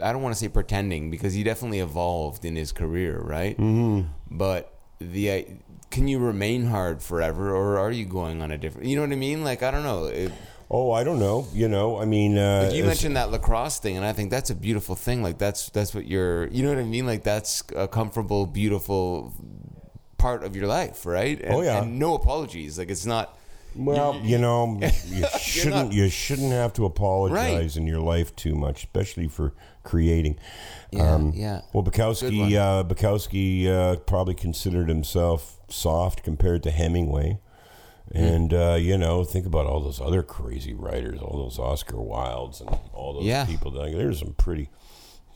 I don't want to say pretending because he definitely evolved in his career, right? Mm-hmm. But the uh, can you remain hard forever, or are you going on a different? You know what I mean? Like I don't know. It, Oh, I don't know. You know, I mean, uh, you mentioned that lacrosse thing, and I think that's a beautiful thing. Like that's that's what you're. You know what I mean? Like that's a comfortable, beautiful part of your life, right? And, Oh, yeah. And no apologies. Like it's not. Well, you know, you shouldn't you shouldn't have to apologize in your life too much, especially for creating. Yeah, yeah. Well, Bukowski, uh, Bukowski uh, probably considered himself soft compared to Hemingway, Hmm. and uh, you know, think about all those other crazy writers, all those Oscar Wildes, and all those Yeah. people. There's some pretty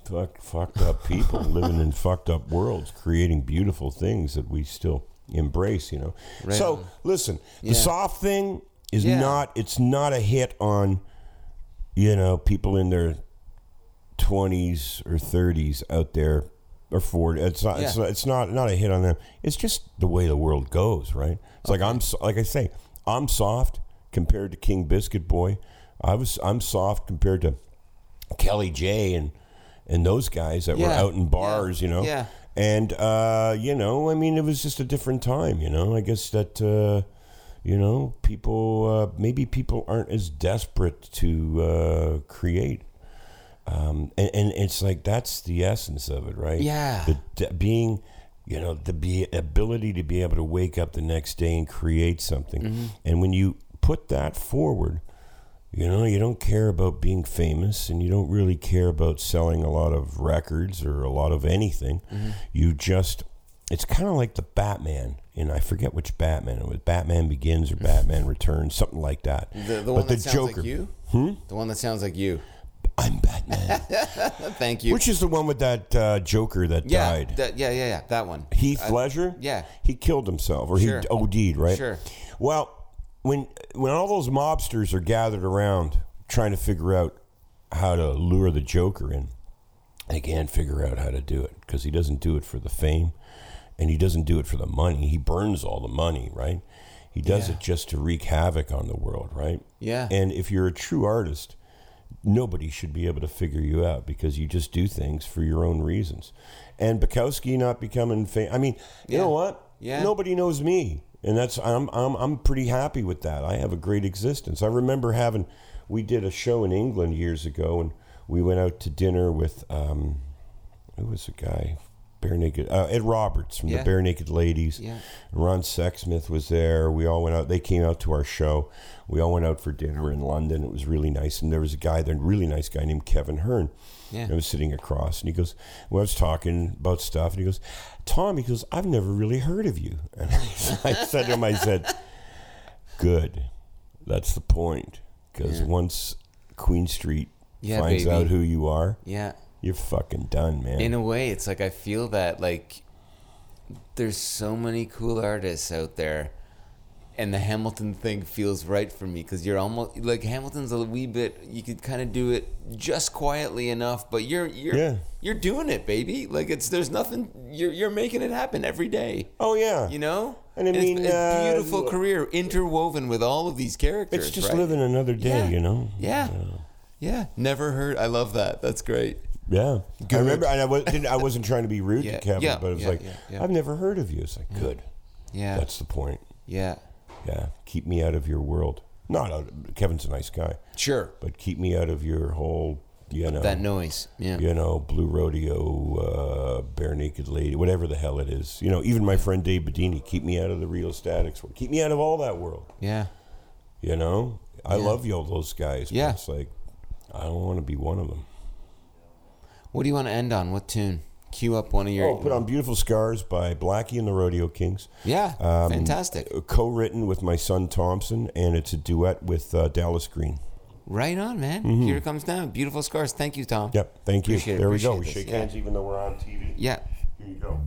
fuck, fucked up people living in fucked up worlds, creating beautiful things that we still embrace. You know. Right so on. listen, the soft thing is Yeah. not. It's not a hit on. You know, people in their twenties or thirties out there or forty. It's not. It's not. It's not. Not a hit on them. It's just the way the world goes, right? It's like I'm. Like I say, I'm soft compared to King Biscuit Boy. I was. I'm soft compared to Kelly Jay and and those guys that were out in bars. Yeah. You know. Yeah. And uh, you know, I mean, it was just a different time. You know, I guess that. Uh, you know, people uh, maybe people aren't as desperate to uh, create um, and, and it's like that's the essence of it, right? Yeah. the, the being, you know, the be, ability to be able to wake up the next day and create something, Mm-hmm. and when you put that forward, you know, you don't care about being famous, and you don't really care about selling a lot of records or a lot of anything. Mm-hmm. You just, it's kind of like the Batman. And I forget which Batman it was. Batman Begins or Batman Returns, something like that. The, the one but the that sounds Joker, like you. Hmm? The one that sounds like you. I'm Batman. Thank you. Which is the one with that uh, Joker that yeah, died? that- yeah, yeah, yeah. That one. Heath I- Ledger? yeah. He killed himself or Sure. he OD'd, right? Sure. Well, when when all those mobsters are gathered around trying to figure out how to lure the Joker in, they can't figure out how to do it because he doesn't do it for the fame and he doesn't do it for the money. He burns all the money, right? He does Yeah. it just to wreak havoc on the world, right? Yeah. And if you're a true artist, nobody should be able to figure you out because you just do things for your own reasons. And Bukowski not becoming famous. I mean, you Yeah. know what? Yeah. Nobody knows me, and that's I'm I'm I'm pretty happy with that. I have a great existence. I remember having we did a show in England years ago, and we went out to dinner with um, who was the guy? Barenaked uh, Ed Robertson from Yeah. the Barenaked Ladies. Yeah. Ron Sexsmith was there. We all went out. They came out to our show. We all went out for dinner in London. It was really nice. And there was a guy, there, a really nice guy named Kevin Hearn. Yeah. I was sitting across, and he goes, well, I was talking about stuff, and he goes, Tom, he goes, I've never really heard of you. And I said to him, I said, good. That's the point. Because Yeah. once Queen Street Yeah, finds baby. out who you are, Yeah. you're fucking done, man. In a way, it's like I feel that like there's so many cool artists out there, and the Hamilton thing feels right for me because you're almost like Hamilton's a wee bit. You could kind of do it just quietly enough, but you're you're Yeah. you're doing it, baby. Like it's there's nothing. You're you're making it happen every day. oh, yeah. You know, And I it's mean, a uh, beautiful career interwoven with all of these characters. It's just right? living another day, Yeah. you know? Yeah. Yeah, never heard. I love that. That's great. Yeah. Good. I remember, and I, was, didn't, I wasn't trying to be rude Yeah, to Kevin, yeah, but it was yeah, like, yeah, yeah. I've never heard of you. It's like, good. Yeah, That's the point. yeah, Yeah. Keep me out of your world. Not out, Kevin's a nice guy, sure. but keep me out of your whole, you know, That noise. Yeah. you know, Blue Rodeo, uh, Barenaked Lady, whatever the hell it is. You know, even my friend Dave Bidini, keep me out of the Rheostatics world. Keep me out of all that world. Yeah. You know, I Yeah. love you, all those guys. but Yeah. It's like, I don't want to be one of them. What do you want to end on? What tune? Cue up one of your. Oh, put on Beautiful Scars by Blackie and the Rodeo Kings. Yeah, Um, fantastic. Co-written with my son Thompson, and it's a duet with uh, Dallas Green. Right on, man. Here it comes down. Beautiful scars. Thank you, Tom. Mm-hmm. Yep, thank you. Appreciate it, there we go. We shake this, yeah. hands even though we're on TV. Yeah. Here you go.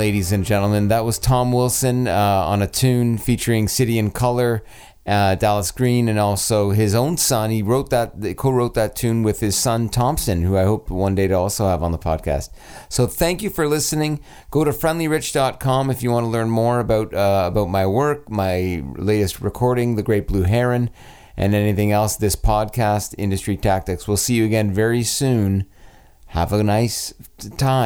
Ladies and gentlemen. That was Tom Wilson uh, on a tune featuring City and Colour, uh, Dallas Green, and also his own son. He wrote that, co-wrote that tune with his son Thompson, who I hope one day to also have on the podcast. So thank you for listening. Go to friendlyrich.com if you want to learn more about uh, about my work, my latest recording, The Great Blue Heron, and anything else. This podcast, Industry Tactics. We'll see you again very soon. Have a nice time.